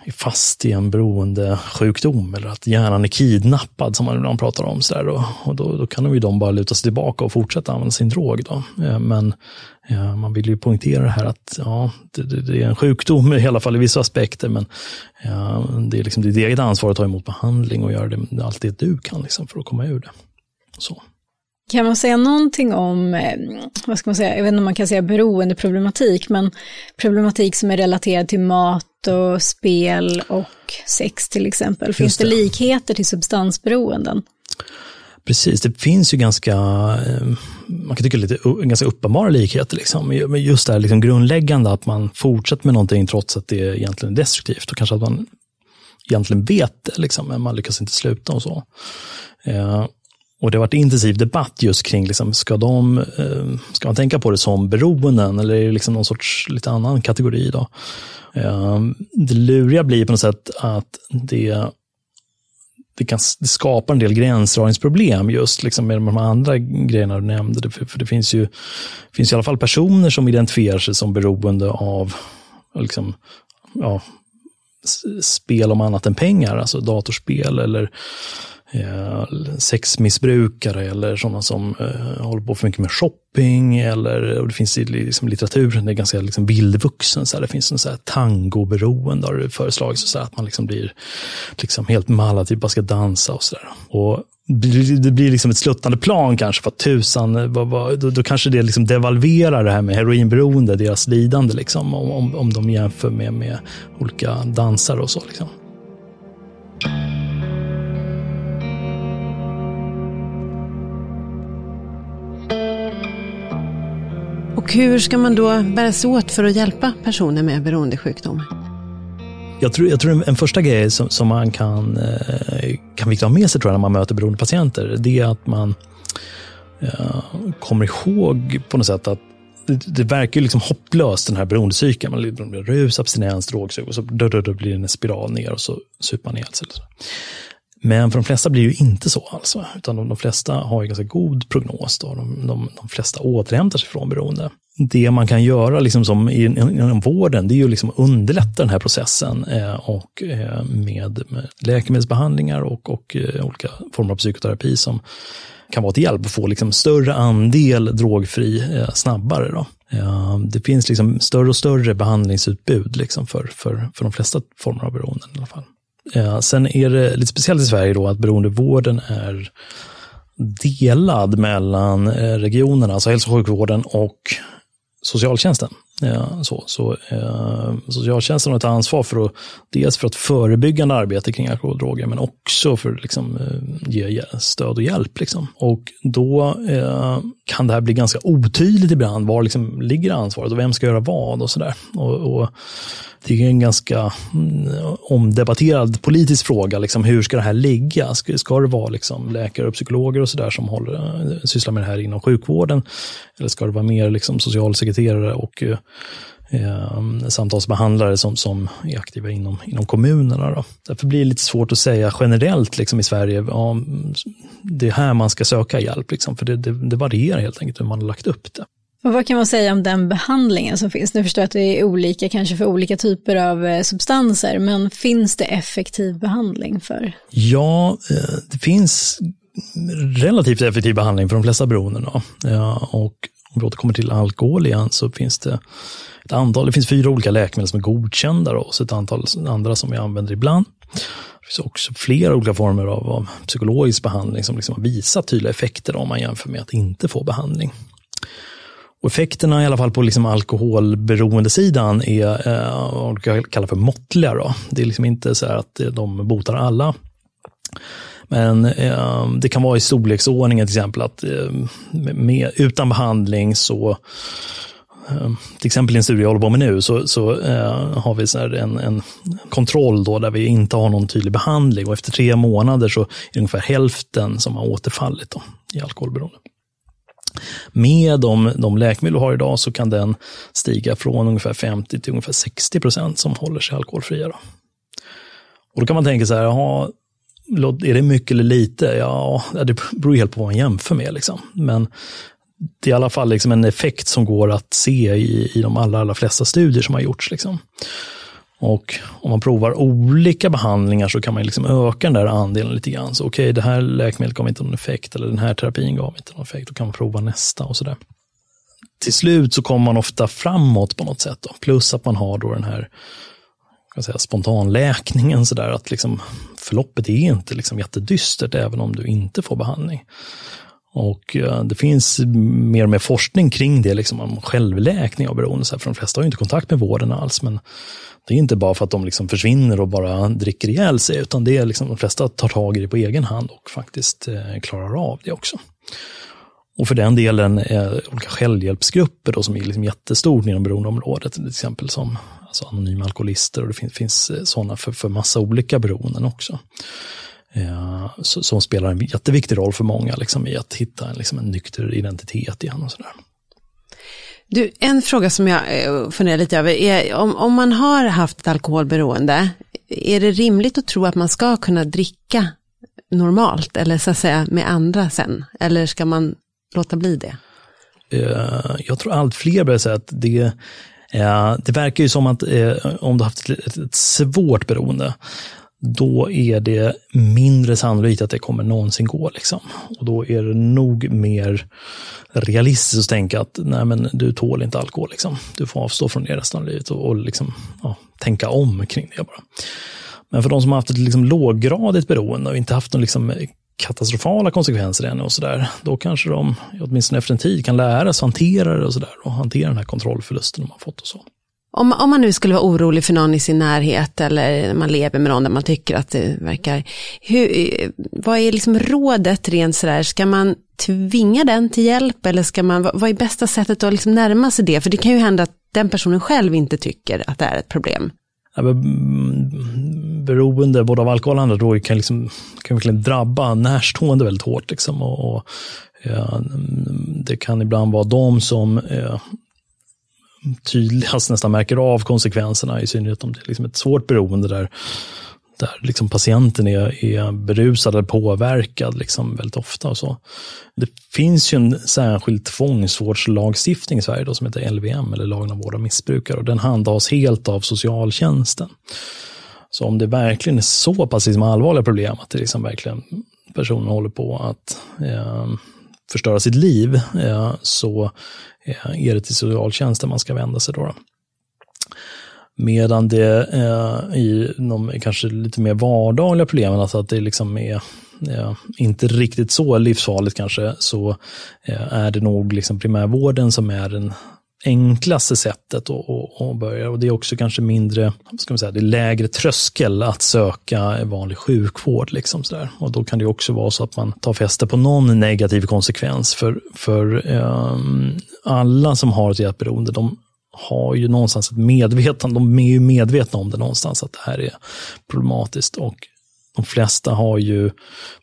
är fast i en beroendesjukdom eller att hjärnan är kidnappad som man ibland pratar om. Så där, och, och då, då, kan de ju de bara luta sig tillbaka och fortsätta använda sin drog. Då. Eh, men ja, man vill ju poängtera det här att ja, det, det, det, är en sjukdom i alla fall i vissa aspekter, men ja, det är liksom ditt eget ansvar att ta emot behandling och göra det, allt det du kan liksom, för att komma ur det. Så. Kan man säga någonting om, eh, vad ska man säga, jag vet inte om man kan säga beroendeproblematik, men problematik som är relaterad till mat och spel och sex till exempel. Finns det. det likheter till substansberoenden? Precis, det finns ju ganska, eh, man kan tycka lite ganska uppenbara likheter. Liksom. Men just det här liksom grundläggande att man fortsätter med någonting trots att det egentligen är destruktivt och kanske att man egentligen vet det, liksom, men man lyckas inte sluta och så. Eh, och det har varit intensiv debatt just kring, liksom, ska, de, eh, ska man tänka på det som beroenden eller är det liksom någon sorts lite annan kategori? Då? Ehm, det luriga blir på något sätt att det, det, kan, det skapar en del gränsdragningsproblem just liksom med de andra grejerna du nämnde. För det finns ju finns i alla fall personer som identifierar sig som beroende av liksom, ja, spel om annat än pengar, alltså datorspel eller eh, sexmissbrukare eller sådana som eh, håller på för mycket med shopping. Eller, och det finns i liksom, litteraturen, det är ganska liksom, vildvuxen. Så här, det finns en så här, tangoberoende har det föreslagits. Så här, att man liksom blir liksom, helt mallad, typ bara ska dansa och sådär det blir liksom ett sluttande plan kanske för att tusan, då, då, kanske det liksom devalverar det här med heroinberoende, deras lidande, liksom, om, om de jämför med, med olika dansare och så. Liksom. Och hur ska man då bära sig åt för att hjälpa personer med beroendesjukdom? Jag tror, jag tror en, första grej som, som man kan, eh, kan ha med sig tror jag, när man möter beroendepatienter, det är att man ja, kommer ihåg på något sätt att det, det verkar liksom hopplöst den här beroendecykeln. Man blir rus, abstinens, drogsug och så då, då, då blir det en spiral ner och så super man ihjäl sig. Men för de flesta blir det ju inte så alltså, utan de, de flesta har ju ganska god prognos. Då. De, de, de flesta återhämtar sig från beroende. Det man kan göra liksom som inom vården, det är ju liksom underlätta den här processen eh, och eh, med, med, läkemedelsbehandlingar och, och eh, olika former av psykoterapi som kan vara till hjälp och få liksom större andel drogfri eh, snabbare. Då. Eh, det finns liksom större och större behandlingsutbud liksom för, för, för de flesta former av beroenden i alla fall. Eh, sen är det lite speciellt i Sverige då att beroendevården är delad mellan eh, regionerna, alltså hälso och sjukvården och socialtjänsten. Eh, så, så, eh, så, socialtjänsten har ett ansvar för att, dels för att förebyggande arbete kring alkohol och droger, men också för att liksom, eh, ge stöd och hjälp. Liksom. Och då eh, kan det här bli ganska otydligt ibland, var liksom ligger ansvaret och vem ska göra vad och sådär. Och, och, det är en ganska mm, omdebatterad politisk fråga, liksom, hur ska det här ligga? Ska, ska det vara liksom, läkare och psykologer och sådär som håller, sysslar med det här inom sjukvården? Eller ska det vara mer liksom, socialsekreterare och eh, eh, samtalsbehandlare som, som är aktiva inom, inom kommunerna. Då. Därför blir det lite svårt att säga generellt liksom, i Sverige, ja, det är här man ska söka hjälp, liksom, för det, det, det varierar helt enkelt hur man har lagt upp det. Och vad kan man säga om den behandlingen som finns? Nu förstår jag att det är olika kanske för olika typer av eh, substanser, men finns det effektiv behandling för? Ja, eh, det finns relativt effektiv behandling för de flesta beroenden. Ja, och om vi återkommer till alkohol igen så finns det ett antal, det finns fyra olika läkemedel som är godkända och så ett antal andra som vi använder ibland. Det finns också flera olika former av, av psykologisk behandling som liksom har visat tydliga effekter om man jämför med att inte få behandling. Och effekterna i alla fall på liksom alkoholberoendesidan är eh, vad man kallar för måttliga. Då. Det är liksom inte så att eh, de botar alla. Men eh, det kan vara i storleksordningen till exempel att eh, med, utan behandling så eh, till exempel i en studie jag håller på med nu så, så eh, har vi så en, en, kontroll då där vi inte har någon tydlig behandling och efter tre månader så är det ungefär hälften som har återfallit då, i alkoholberoende. Med de, de läkemedel du har idag så kan den stiga från ungefär 50 till ungefär 60 procent som håller sig alkoholfria. Då. Och då kan man tänka så här, aha, är det mycket eller lite? Ja, det beror helt på vad man jämför med. Liksom. Men det är i alla fall liksom en effekt som går att se i, i de allra, allra flesta studier som har gjorts. Liksom. Och om man provar olika behandlingar så kan man liksom öka den där andelen lite grann. Så okej, okay, det här läkemedlet gav inte någon effekt eller den här terapin gav inte någon effekt. Då kan man prova nästa och sådär. Till slut så kommer man ofta framåt på något sätt. Då. Plus att man har då den här säga, spontanläkningen, så där, att liksom, förloppet är inte liksom jättedystert även om du inte får behandling. Och eh, det finns mer och mer forskning kring det, liksom, om självläkning av beroende. Så här, för de flesta har ju inte kontakt med vården alls, men det är inte bara för att de liksom försvinner och bara dricker ihjäl sig, utan det är liksom, de flesta tar tag i det på egen hand och faktiskt eh, klarar av det också. Och för den delen eh, olika självhjälpsgrupper då, som är liksom jättestort inom beroendeområdet, till exempel som alltså anonyma alkoholister och det finns, finns eh, sådana för, för massa olika beroenden också. Eh, som spelar en jätteviktig roll för många liksom, i att hitta en, liksom, en nykter identitet igen och sådär. Du, en fråga som jag eh, funderar lite över är om, om man har haft ett alkoholberoende, är det rimligt att tro att man ska kunna dricka normalt eller så att säga med andra sen? Eller ska man låta bli det? Eh, jag tror allt fler börjar säga att det, Eh, det verkar ju som att eh, om du har haft ett, svårt beroende, då är det mindre sannolikt att det kommer någonsin gå. Liksom. Och då är det nog mer realistiskt att tänka att nej men du tål inte alkohol. Liksom. Du får avstå från det resten av livet och, och liksom, ja, tänka om kring det bara. Men för de som har haft ett liksom, låggradigt beroende och inte haft någon liksom, katastrofala konsekvenser ännu och sådär, då kanske de, åtminstone efter en tid, kan lära sig hantera det och sådär och hantera den här kontrollförlusten har fått och så. Om, om man nu skulle vara orolig för någon i sin närhet eller man lever med någon där man tycker att det verkar, hur, vad är liksom rådet rent sådär, ska man tvinga den till hjälp eller ska man, vad är bästa sättet att liksom närma sig det? För det kan ju hända att den personen själv inte tycker att det är ett problem. Ja, beroende både av alkohol och andra droger kan, liksom, kan verkligen drabba närstående väldigt hårt. Liksom, och, och ja, det kan ibland vara de som eh, tydligast nästan märker av konsekvenserna, i synnerhet om det är liksom ett svårt beroende där, där liksom patienten är, är berusad eller påverkad liksom väldigt ofta. Och så. Det finns ju en särskild tvångsvårdslagstiftning i Sverige då, som heter LVM, eller lagen om vård av missbrukare, och den handhas helt av socialtjänsten. Så om det verkligen är så pass liksom allvarliga problem, att det liksom verkligen personen håller på att eh, förstöra sitt liv, eh, så Eh, är det till socialtjänsten man ska vända sig då. Medan det eh, i de kanske lite mer vardagliga problemen, alltså att det liksom är Ja, inte riktigt så livsfarligt kanske, så eh, är det nog liksom primärvården som är den enklaste sättet att, börja. Och det är också kanske mindre, ska man säga, det är lägre tröskel att söka vanlig sjukvård. Liksom sådär. Och då kan det också vara så att man tar fäste på någon negativ konsekvens. För, för um, alla som har ett hjälpberoende, de har ju någonstans ett medvetande, de är ju medvetna om det någonstans, att det här är problematiskt. Och de flesta har ju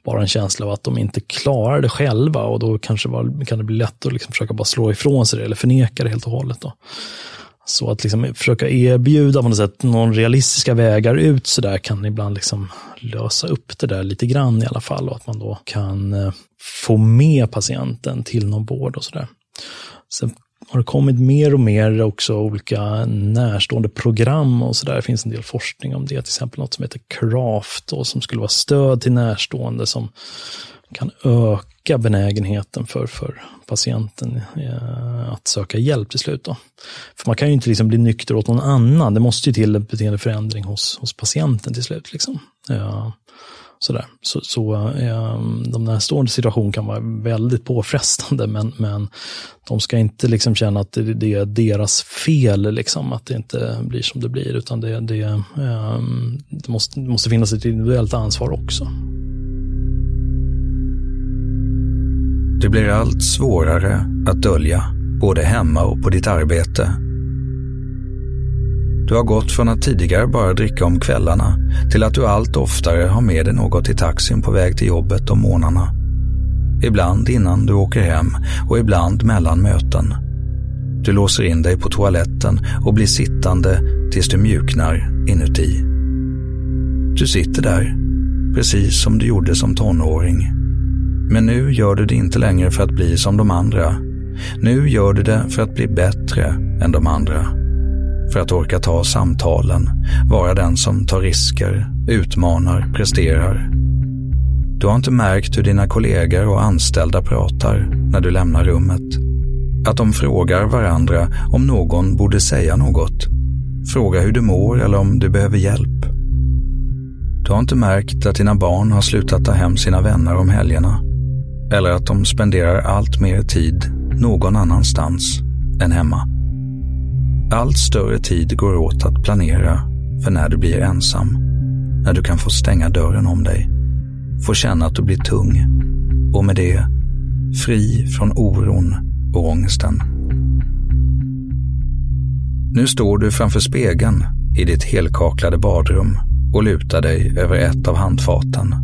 bara en känsla av att de inte klarar det själva och då kanske var, kan det bli lätt att liksom försöka bara slå ifrån sig det eller förneka det helt och hållet. Då. Så att liksom försöka erbjuda på något sätt någon realistiska vägar ut så där kan ibland liksom lösa upp det där lite grann i alla fall och att man då kan eh, få med patienten till någon vård och sådär. Sen har det kommit mer och mer också olika närstående program och sådär. Det finns en del forskning om det, till exempel något som heter CRAFT och som skulle vara stöd till närstående som kan öka benägenheten för, för patienten eh, att söka hjälp till slut. Då. För man kan ju inte liksom bli nykter åt någon annan, det måste ju till en beteendeförändring hos, hos patienten till slut. Liksom. Ja. Sådär. Så, så eh, de närstående situation kan vara väldigt påfrestande, men, men de ska inte liksom känna att det, det är deras fel, liksom, att det inte blir som det blir, utan det, det, eh, det måste, det måste finnas ett individuellt ansvar också. Det blir allt svårare att dölja, både hemma och på ditt arbete. Du har gått från att tidigare bara dricka om kvällarna till att du allt oftare har med dig något i taxin på väg till jobbet om morgnarna. Ibland innan du åker hem och ibland mellan möten. Du låser in dig på toaletten och blir sittande tills du mjuknar inuti. Du sitter där, precis som du gjorde som tonåring. Men nu gör du det inte längre för att bli som de andra. Nu gör du det för att bli bättre än de andra. För att orka ta samtalen, vara den som tar risker, utmanar, presterar. Du har inte märkt hur dina kollegor och anställda pratar när du lämnar rummet. Att de frågar varandra om någon borde säga något. Fråga hur du mår eller om du behöver hjälp. Du har inte märkt att dina barn har slutat ta hem sina vänner om helgerna. Eller att de spenderar allt mer tid någon annanstans än hemma. Allt större tid går åt att planera för när du blir ensam. När du kan få stänga dörren om dig. Få känna att du blir tung. Och med det fri från oron och ångesten. Nu står du framför spegeln i ditt helkaklade badrum och lutar dig över ett av handfaten.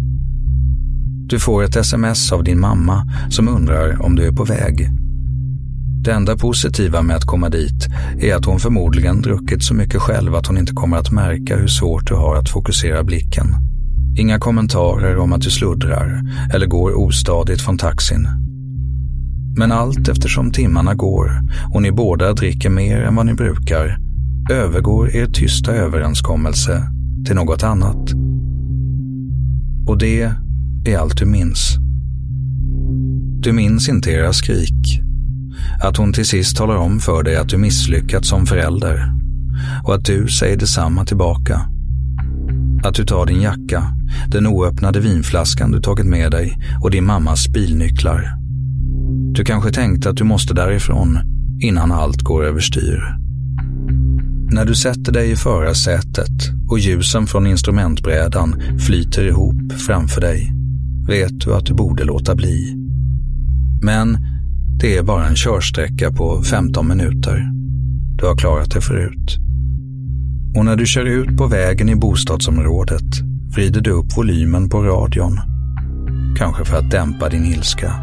Du får ett sms av din mamma som undrar om du är på väg. Det enda positiva med att komma dit är att hon förmodligen druckit så mycket själv att hon inte kommer att märka hur svårt du har att fokusera blicken. Inga kommentarer om att du sluddrar eller går ostadigt från taxin. Men allt eftersom timmarna går och ni båda dricker mer än vad ni brukar övergår er tysta överenskommelse till något annat. Och det är allt du minns. Du minns inte era skrik. Att hon till sist talar om för dig att du misslyckats som förälder och att du säger detsamma tillbaka. Att du tar din jacka, den oöppnade vinflaskan du tagit med dig och din mammas bilnycklar. Du kanske tänkte att du måste därifrån innan allt går överstyr. När du sätter dig i förarsätet och ljusen från instrumentbrädan flyter ihop framför dig vet du att du borde låta bli. Men det är bara en körsträcka på 15 minuter. Du har klarat det förut. Och när du kör ut på vägen i bostadsområdet vrider du upp volymen på radion. Kanske för att dämpa din ilska.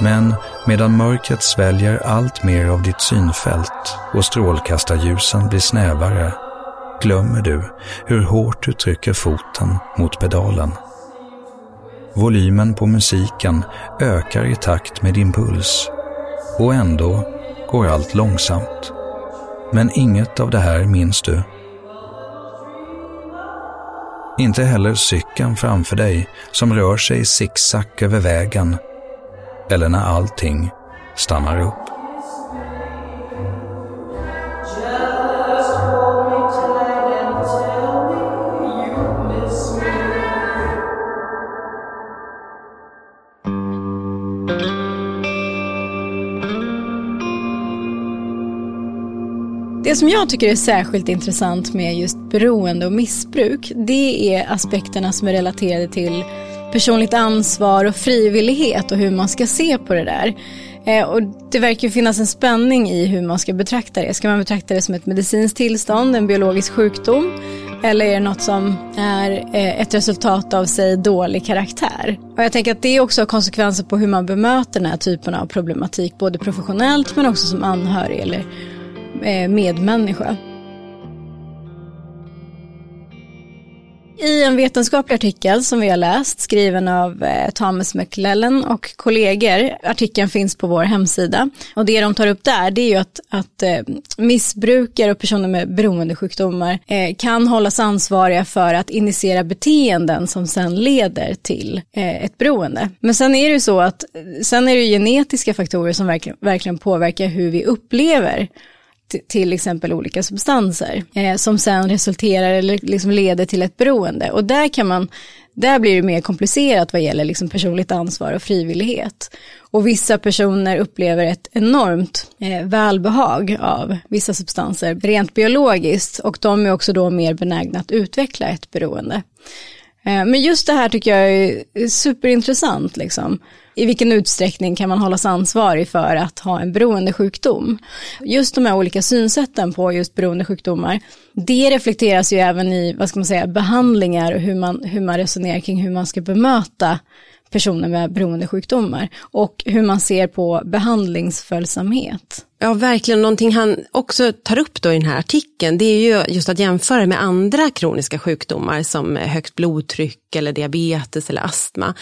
Men medan mörkret sväljer allt mer av ditt synfält och strålkastarljusen blir snävare glömmer du hur hårt du trycker foten mot pedalen. Volymen på musiken ökar i takt med din puls och ändå går allt långsamt. Men inget av det här minns du. Inte heller cykeln framför dig som rör sig zigzag över vägen eller när allting stannar upp. Det som jag tycker är särskilt intressant med just beroende och missbruk, det är aspekterna som är relaterade till personligt ansvar och frivillighet och hur man ska se på det där. Eh, och det verkar finnas en spänning i hur man ska betrakta det. Ska man betrakta det som ett medicinskt tillstånd, en biologisk sjukdom? Eller är det något som är eh, ett resultat av sig dålig karaktär? Och jag tänker att det också har konsekvenser på hur man bemöter den här typen av problematik, både professionellt men också som anhörig eller Eh, medmänniska. I en vetenskaplig artikel som vi har läst, skriven av eh, Thomas McLellan och kollegor, artikeln finns på vår hemsida, och det de tar upp där, det är ju att, att eh, missbrukare och personer med beroendesjukdomar kan hållas ansvariga för att initiera beteenden som sen leder till ett beroende. Men sen är det ju så att, sen är det ju genetiska faktorer som verkligen, verkligen påverkar hur vi upplever till exempel olika substanser eh, som sen resulterar eller liksom leder till ett beroende. Och där kan man, där blir det mer komplicerat vad gäller liksom personligt ansvar och frivillighet. Och vissa personer upplever ett enormt eh, välbehag av vissa substanser rent biologiskt och de är också då mer benägna att utveckla ett beroende. Eh, men just det här tycker jag är superintressant. Liksom. I vilken utsträckning kan man hållas ansvarig för att ha en beroendesjukdom? Just de här olika synsätten på just beroendesjukdomar, det reflekteras ju även i vad ska man säga, behandlingar och hur man, hur man resonerar kring hur man ska bemöta personer med beroendesjukdomar och hur man ser på behandlingsföljsamhet. Ja, verkligen. Någonting han också tar upp då i den här artikeln, det är ju just att jämföra med andra kroniska sjukdomar som högt blodtryck eller diabetes eller astma.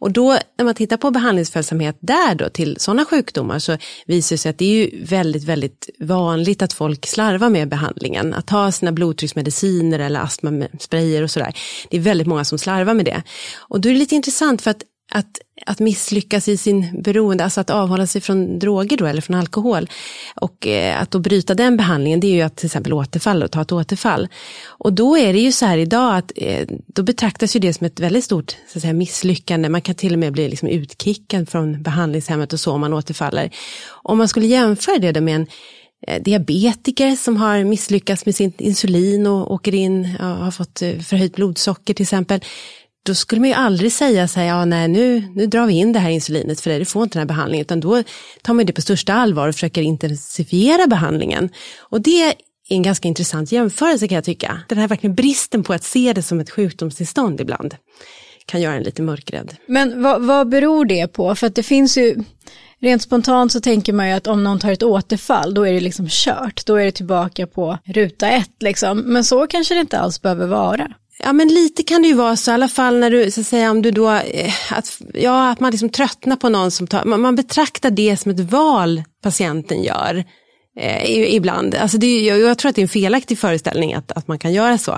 Och då när man tittar på behandlingsföljsamhet där då till sådana sjukdomar så visar det sig att det är ju väldigt, väldigt vanligt att folk slarvar med behandlingen. Att ta sina blodtrycksmediciner eller astmasprayer och sådär. Det är väldigt många som slarvar med det. Och då är det lite intressant för att att, att misslyckas i sin beroende, alltså att avhålla sig från droger då, eller från alkohol. Och eh, att då bryta den behandlingen, det är ju att till exempel återfalla och ta ett återfall. Och då är det ju så här idag att eh, då betraktas ju det som ett väldigt stort så att säga, misslyckande. Man kan till och med bli liksom utkickad från behandlingshemmet och så om man återfaller. Om man skulle jämföra det med en eh, diabetiker som har misslyckats med sin insulin och åker in, och har fått eh, förhöjt blodsocker till exempel då skulle man ju aldrig säga så här, ja nej nu, nu drar vi in det här insulinet för dig, du får inte den här behandlingen, utan då tar man det på största allvar och försöker intensifiera behandlingen. Och det är en ganska intressant jämförelse kan jag tycka. Den här verkligen bristen på att se det som ett sjukdomstillstånd ibland kan göra en lite mörkrädd. Men vad, vad beror det på? För att det finns ju, rent spontant så tänker man ju att om någon tar ett återfall, då är det liksom kört. Då är det tillbaka på ruta ett liksom. Men så kanske det inte alls behöver vara. Ja men lite kan det ju vara så, i alla fall när du, så att säga, om du då, eh, att, ja, att man liksom tröttnar på någon som tar, man, man betraktar det som ett val patienten gör. Eh, ibland. Alltså det, jag, jag, tror att det är en felaktig föreställning att, att man kan göra så.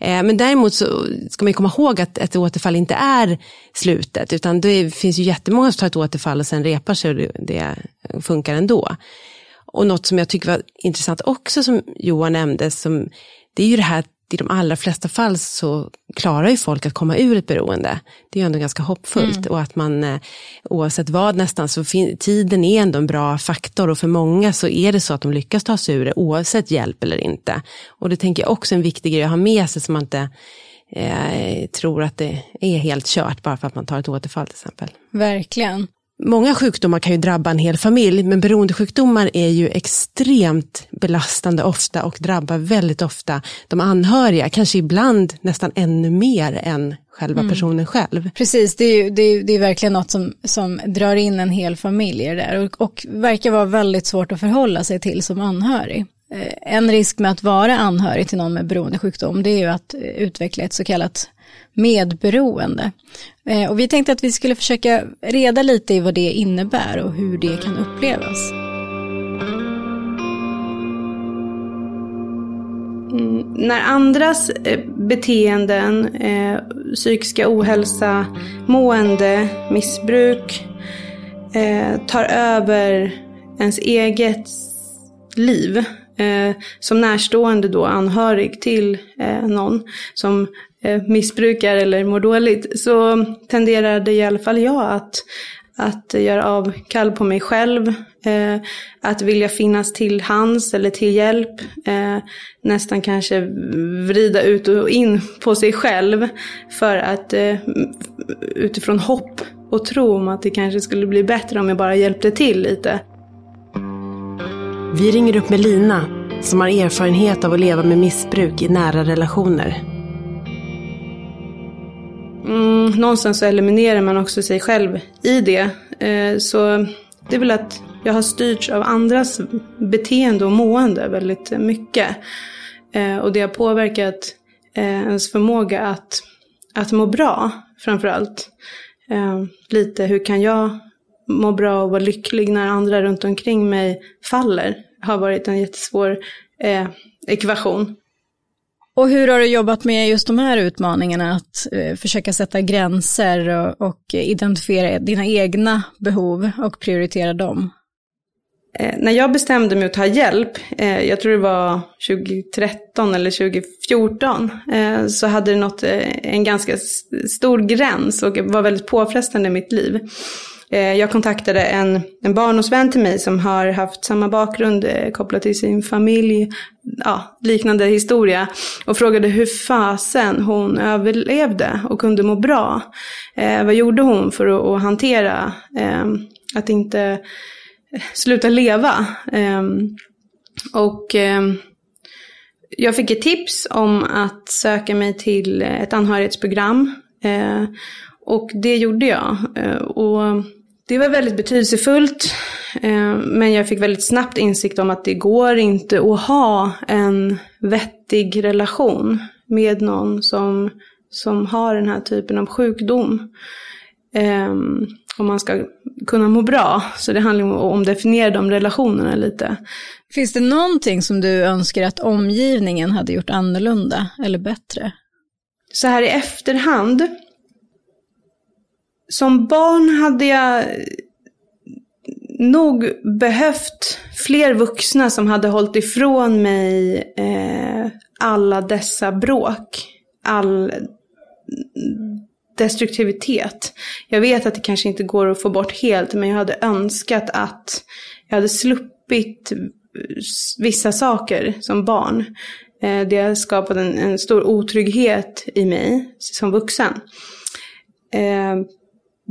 Eh, men däremot så ska man komma ihåg att ett återfall inte är slutet, utan det finns ju jättemånga som tar ett återfall och sen repar sig och det, det funkar ändå. Och något som jag tycker var intressant också som Johan nämnde, som, det är ju det här i de allra flesta fall så klarar ju folk att komma ur ett beroende. Det är ju ändå ganska hoppfullt mm. och att man eh, oavsett vad nästan så tiden är ändå en bra faktor och för många så är det så att de lyckas ta sig ur det oavsett hjälp eller inte. Och det tänker jag också är en viktig grej att ha med sig så man inte eh, tror att det är helt kört bara för att man tar ett återfall till exempel. Verkligen. Många sjukdomar kan ju drabba en hel familj, men beroendesjukdomar är ju extremt belastande ofta och drabbar väldigt ofta de anhöriga, kanske ibland nästan ännu mer än själva mm. personen själv. Precis, det är, ju, det, är, det är verkligen något som, som drar in en hel familj där och, och verkar vara väldigt svårt att förhålla sig till som anhörig. Eh, en risk med att vara anhörig till någon med beroendesjukdom det är ju att utveckla ett så kallat medberoende. Eh, och vi tänkte att vi skulle försöka reda lite i vad det innebär och hur det kan upplevas. Mm, när andras eh, beteenden, eh, psykiska ohälsa, mående, missbruk tar över ens eget liv som närstående då anhörig till någon som Eh, missbrukar eller mår dåligt så tenderade i alla fall jag att, att göra avkall på mig själv. Eh, att vilja finnas till hands eller till hjälp. Eh, nästan kanske vrida ut och in på sig själv. För att eh, utifrån hopp och tro om att det kanske skulle bli bättre om jag bara hjälpte till lite. Vi ringer upp Melina som har erfarenhet av att leva med missbruk i nära relationer. Mm, någonstans så eliminerar man också sig själv i det. Eh, så det är väl att jag har styrts av andras beteende och mående väldigt mycket. Eh, och det har påverkat eh, ens förmåga att, att må bra framförallt. Eh, lite hur kan jag må bra och vara lycklig när andra runt omkring mig faller. Har varit en jättesvår eh, ekvation. Och hur har du jobbat med just de här utmaningarna, att eh, försöka sätta gränser och, och, identifiera dina egna behov och prioritera dem? Eh, när jag bestämde mig att ta hjälp, eh, jag tror det var 2013 eller 2014, eh, så hade det nått eh, en ganska stor gräns och var väldigt påfrestande i mitt liv. Eh, jag kontaktade en, en barndomsvän till mig som har haft samma bakgrund eh, kopplat till sin familj, ja, liknande historia. Och frågade hur fasen hon överlevde och kunde må bra. Eh, vad gjorde hon för att, att hantera eh, att inte eh, sluta leva? Eh, och ehm, jag fick ett tips om att söka mig till ett anhörighetsprogram. Eh, och det gjorde jag. Eh, och det var väldigt betydelsefullt. Eh, men jag fick väldigt snabbt insikt om att det går inte att ha en vettig relation med någon som, som har den här typen av sjukdom. Om man ska kunna må bra. Så det handlar om att definiera de relationerna lite. Finns det någonting som du önskar att omgivningen hade gjort annorlunda eller bättre? Så här i efterhand. Som barn hade jag nog behövt fler vuxna som hade hållit ifrån mig eh, alla dessa bråk. All destruktivitet. Jag vet att det kanske inte går att få bort helt, men jag hade önskat att jag hade sluppit vissa saker som barn. Eh, det har skapat en, en stor otrygghet i mig som vuxen. Eh,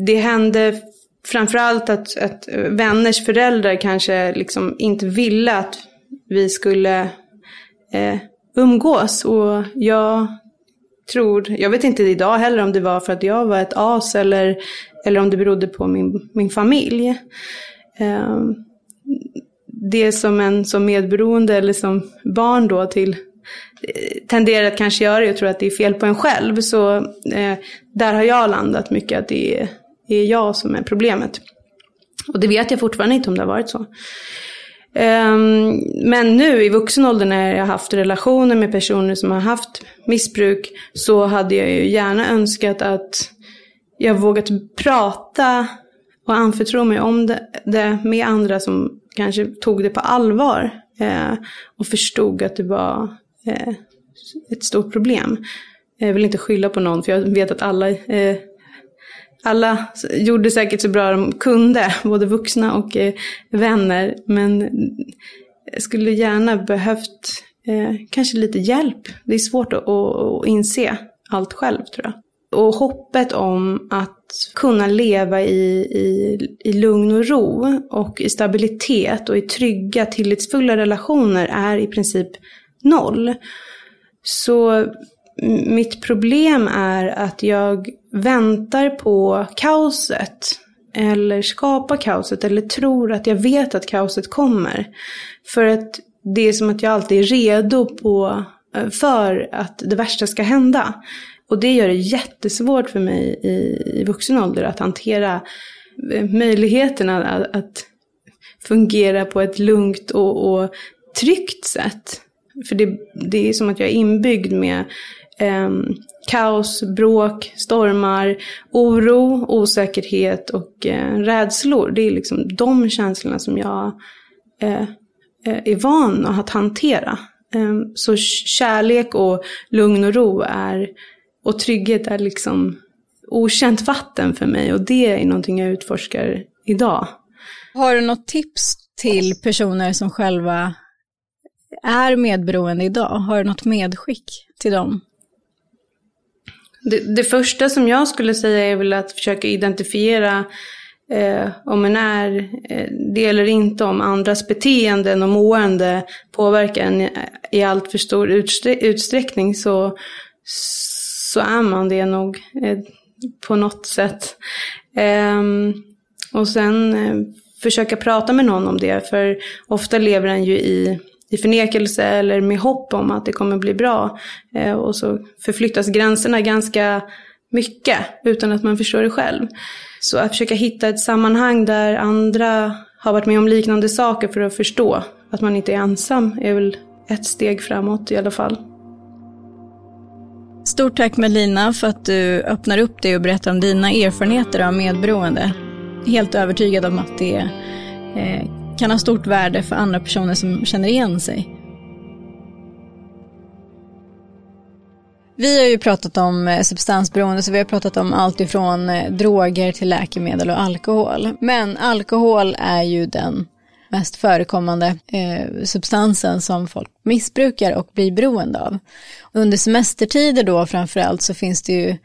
det hände framförallt att, att vänners föräldrar kanske liksom inte ville att vi skulle eh, umgås. Och jag tror, jag vet inte idag heller om det var för att jag var ett as eller, eller om det berodde på min, min familj. Eh, det som en som medberoende eller som barn då till eh, tenderar att kanske göra jag tror att det är fel på en själv. Så eh, där har jag landat mycket att det är, det är jag som är problemet. Och det vet jag fortfarande inte om det har varit så. Ehm, men nu i vuxen ålder när jag har haft relationer med personer som har haft missbruk så hade jag ju gärna önskat att jag vågat prata och anförtro mig om det, med andra som kanske tog det på allvar eh, och förstod att det var eh, ett stort problem. Jag vill inte skylla på någon för jag vet att alla, eh, alla gjorde säkert så bra de kunde, både vuxna och eh, vänner. Men jag skulle gärna behövt eh, kanske lite hjälp. Det är svårt att, att, att inse allt själv tror jag. Och hoppet om att kunna leva i, i, i lugn och ro och i stabilitet och i trygga, tillitsfulla relationer är i princip noll. Så mitt problem är att jag väntar på kaoset. Eller skapar kaoset eller tror att jag vet att kaoset kommer. För att det är som att jag alltid är redo på, eh, för att det värsta ska hända. Och det gör det jättesvårt för mig i, i vuxen ålder att hantera eh, möjligheterna att, att fungera på ett lugnt och, och tryggt sätt. För det, det är som att jag är inbyggd med eh, kaos, bråk, stormar, oro, osäkerhet och eh, rädslor. Det är liksom de känslorna som jag eh, eh är van att hantera. Ehm, så kärlek och lugn och ro är och trygghet är liksom okänt vatten för mig och det är någonting jag utforskar idag. Har du något tips till personer som själva är medberoende idag? Har du något medskick till dem? Det, det första som jag skulle säga är väl att försöka identifiera eh, om en är eh, det eller inte, om andras beteenden och mående påverkar en i allt för stor utsträckning så, så är man det nog eh, på något sätt. Eh, och sen eh, försöka prata med någon om det, för ofta lever en ju i, i förnekelse eller med hopp om att det kommer bli bra. Eh, och så förflyttas gränserna ganska mycket utan att man förstår det själv. Så att försöka hitta ett sammanhang där andra har varit med om liknande saker för att förstå att man inte är ensam är väl ett steg framåt i alla fall. Stort tack Melina för att du öppnar upp dig och berättar om dina erfarenheter av medberoende. Helt övertygad om att det eh, kan ha stort värde för andra personer som känner igen sig. Vi har ju pratat om eh, substansberoende, så vi har pratat om allt ifrån eh, droger till läkemedel och alkohol. Men alkohol är ju den mest förekommande eh, substansen som folk missbrukar och blir beroende av. Under semestertider då framförallt så finns det ju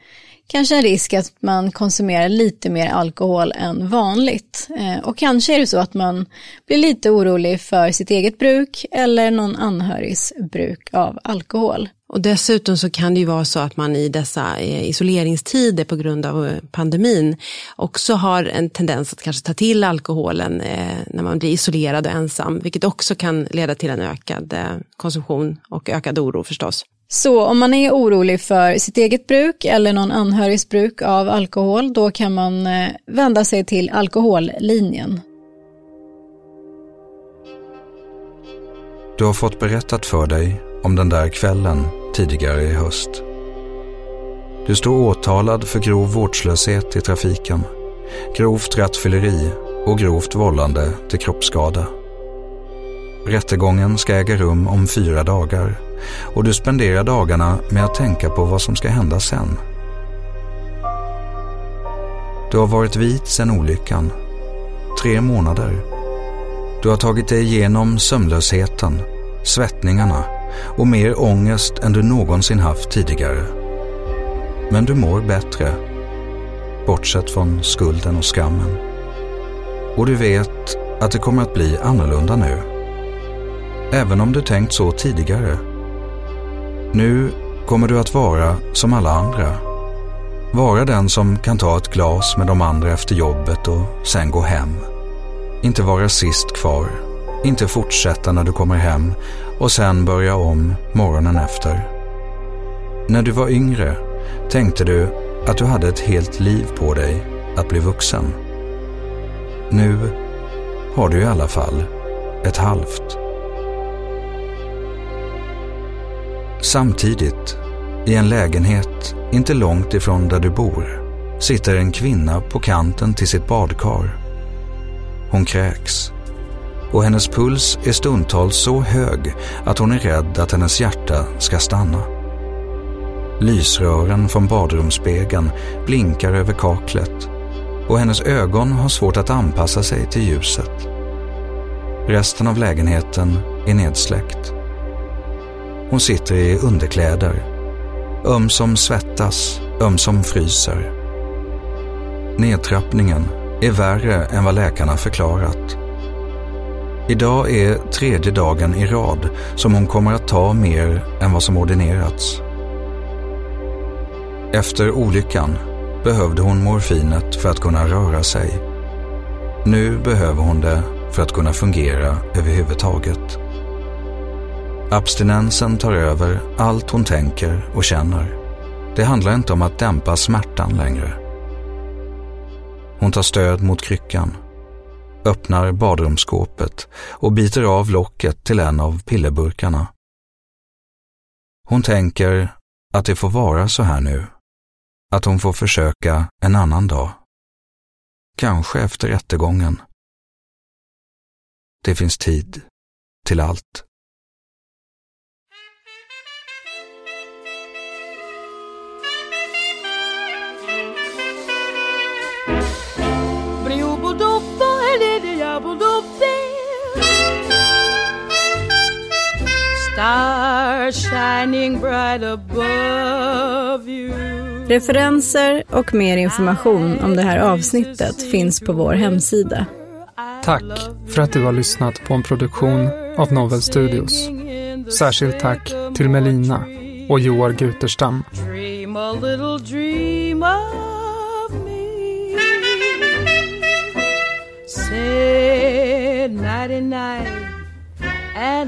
kanske en risk att man konsumerar lite mer alkohol än vanligt. Eh, och kanske är det så att man blir lite orolig för sitt eget bruk eller någon anhörigs bruk av alkohol. Och dessutom så kan det ju vara så att man i dessa eh, isoleringstider på grund av eh, pandemin också har en tendens att kanske ta till alkoholen när man blir isolerad och ensam, vilket också kan leda till en ökad konsumtion och ökad oro förstås. Så om man är orolig för sitt eget bruk eller någon anhörigs bruk av alkohol, då kan man eh, vända sig till alkohollinjen. Du har fått berättat för dig om den där kvällen tidigare i höst. Du står åtalad för grov vårdslöshet i trafiken, grovt rattfylleri och grovt vållande till kroppsskada. Rättegången ska äga rum om fyra dagar och du spenderar dagarna med att tänka på vad som ska hända sen. Du har varit vit sedan olyckan. Tre månader. Du har tagit dig igenom sömnlösheten, svettningarna och mer ångest än du någonsin haft tidigare. Men du mår bättre, bortsett från skulden och skammen. Och du vet att det kommer att bli annorlunda nu. Även om du tänkt så tidigare. Nu kommer du att vara som alla andra. Vara den som kan ta ett glas med de andra efter jobbet och sen gå hem. Inte vara sist kvar. Inte fortsätta när du kommer hem och sen börja om morgonen efter. När du var yngre tänkte du att du hade ett helt liv på dig att bli vuxen. Nu har du i alla fall ett halvt. Samtidigt, i en lägenhet inte långt ifrån där du bor, sitter en kvinna på kanten till sitt badkar. Hon kräks och hennes puls är stundtals så hög att hon är rädd att hennes hjärta ska stanna. Lysrören från badrumsspegeln blinkar över kaklet och hennes ögon har svårt att anpassa sig till ljuset. Resten av lägenheten är nedsläckt. Hon sitter i underkläder, ömsom svettas, ömsom fryser. Nedtrappningen är värre än vad läkarna förklarat Idag är tredje dagen i rad som hon kommer att ta mer än vad som ordinerats. Efter olyckan behövde hon morfinet för att kunna röra sig. Nu behöver hon det för att kunna fungera överhuvudtaget. Abstinensen tar över allt hon tänker och känner. Det handlar inte om att dämpa smärtan längre. Hon tar stöd mot kryckan öppnar badrumsskåpet och biter av locket till en av pillerburkarna. Hon tänker att det får vara så här nu. Att hon får försöka en annan dag. Kanske efter rättegången. Det finns tid till allt. Shining bright above you. Referenser och mer information om det här avsnittet finns på vår hemsida. Tack för att du har lyssnat på en produktion av Novel Studios. Särskilt tack till Melina och Joar Guterstam.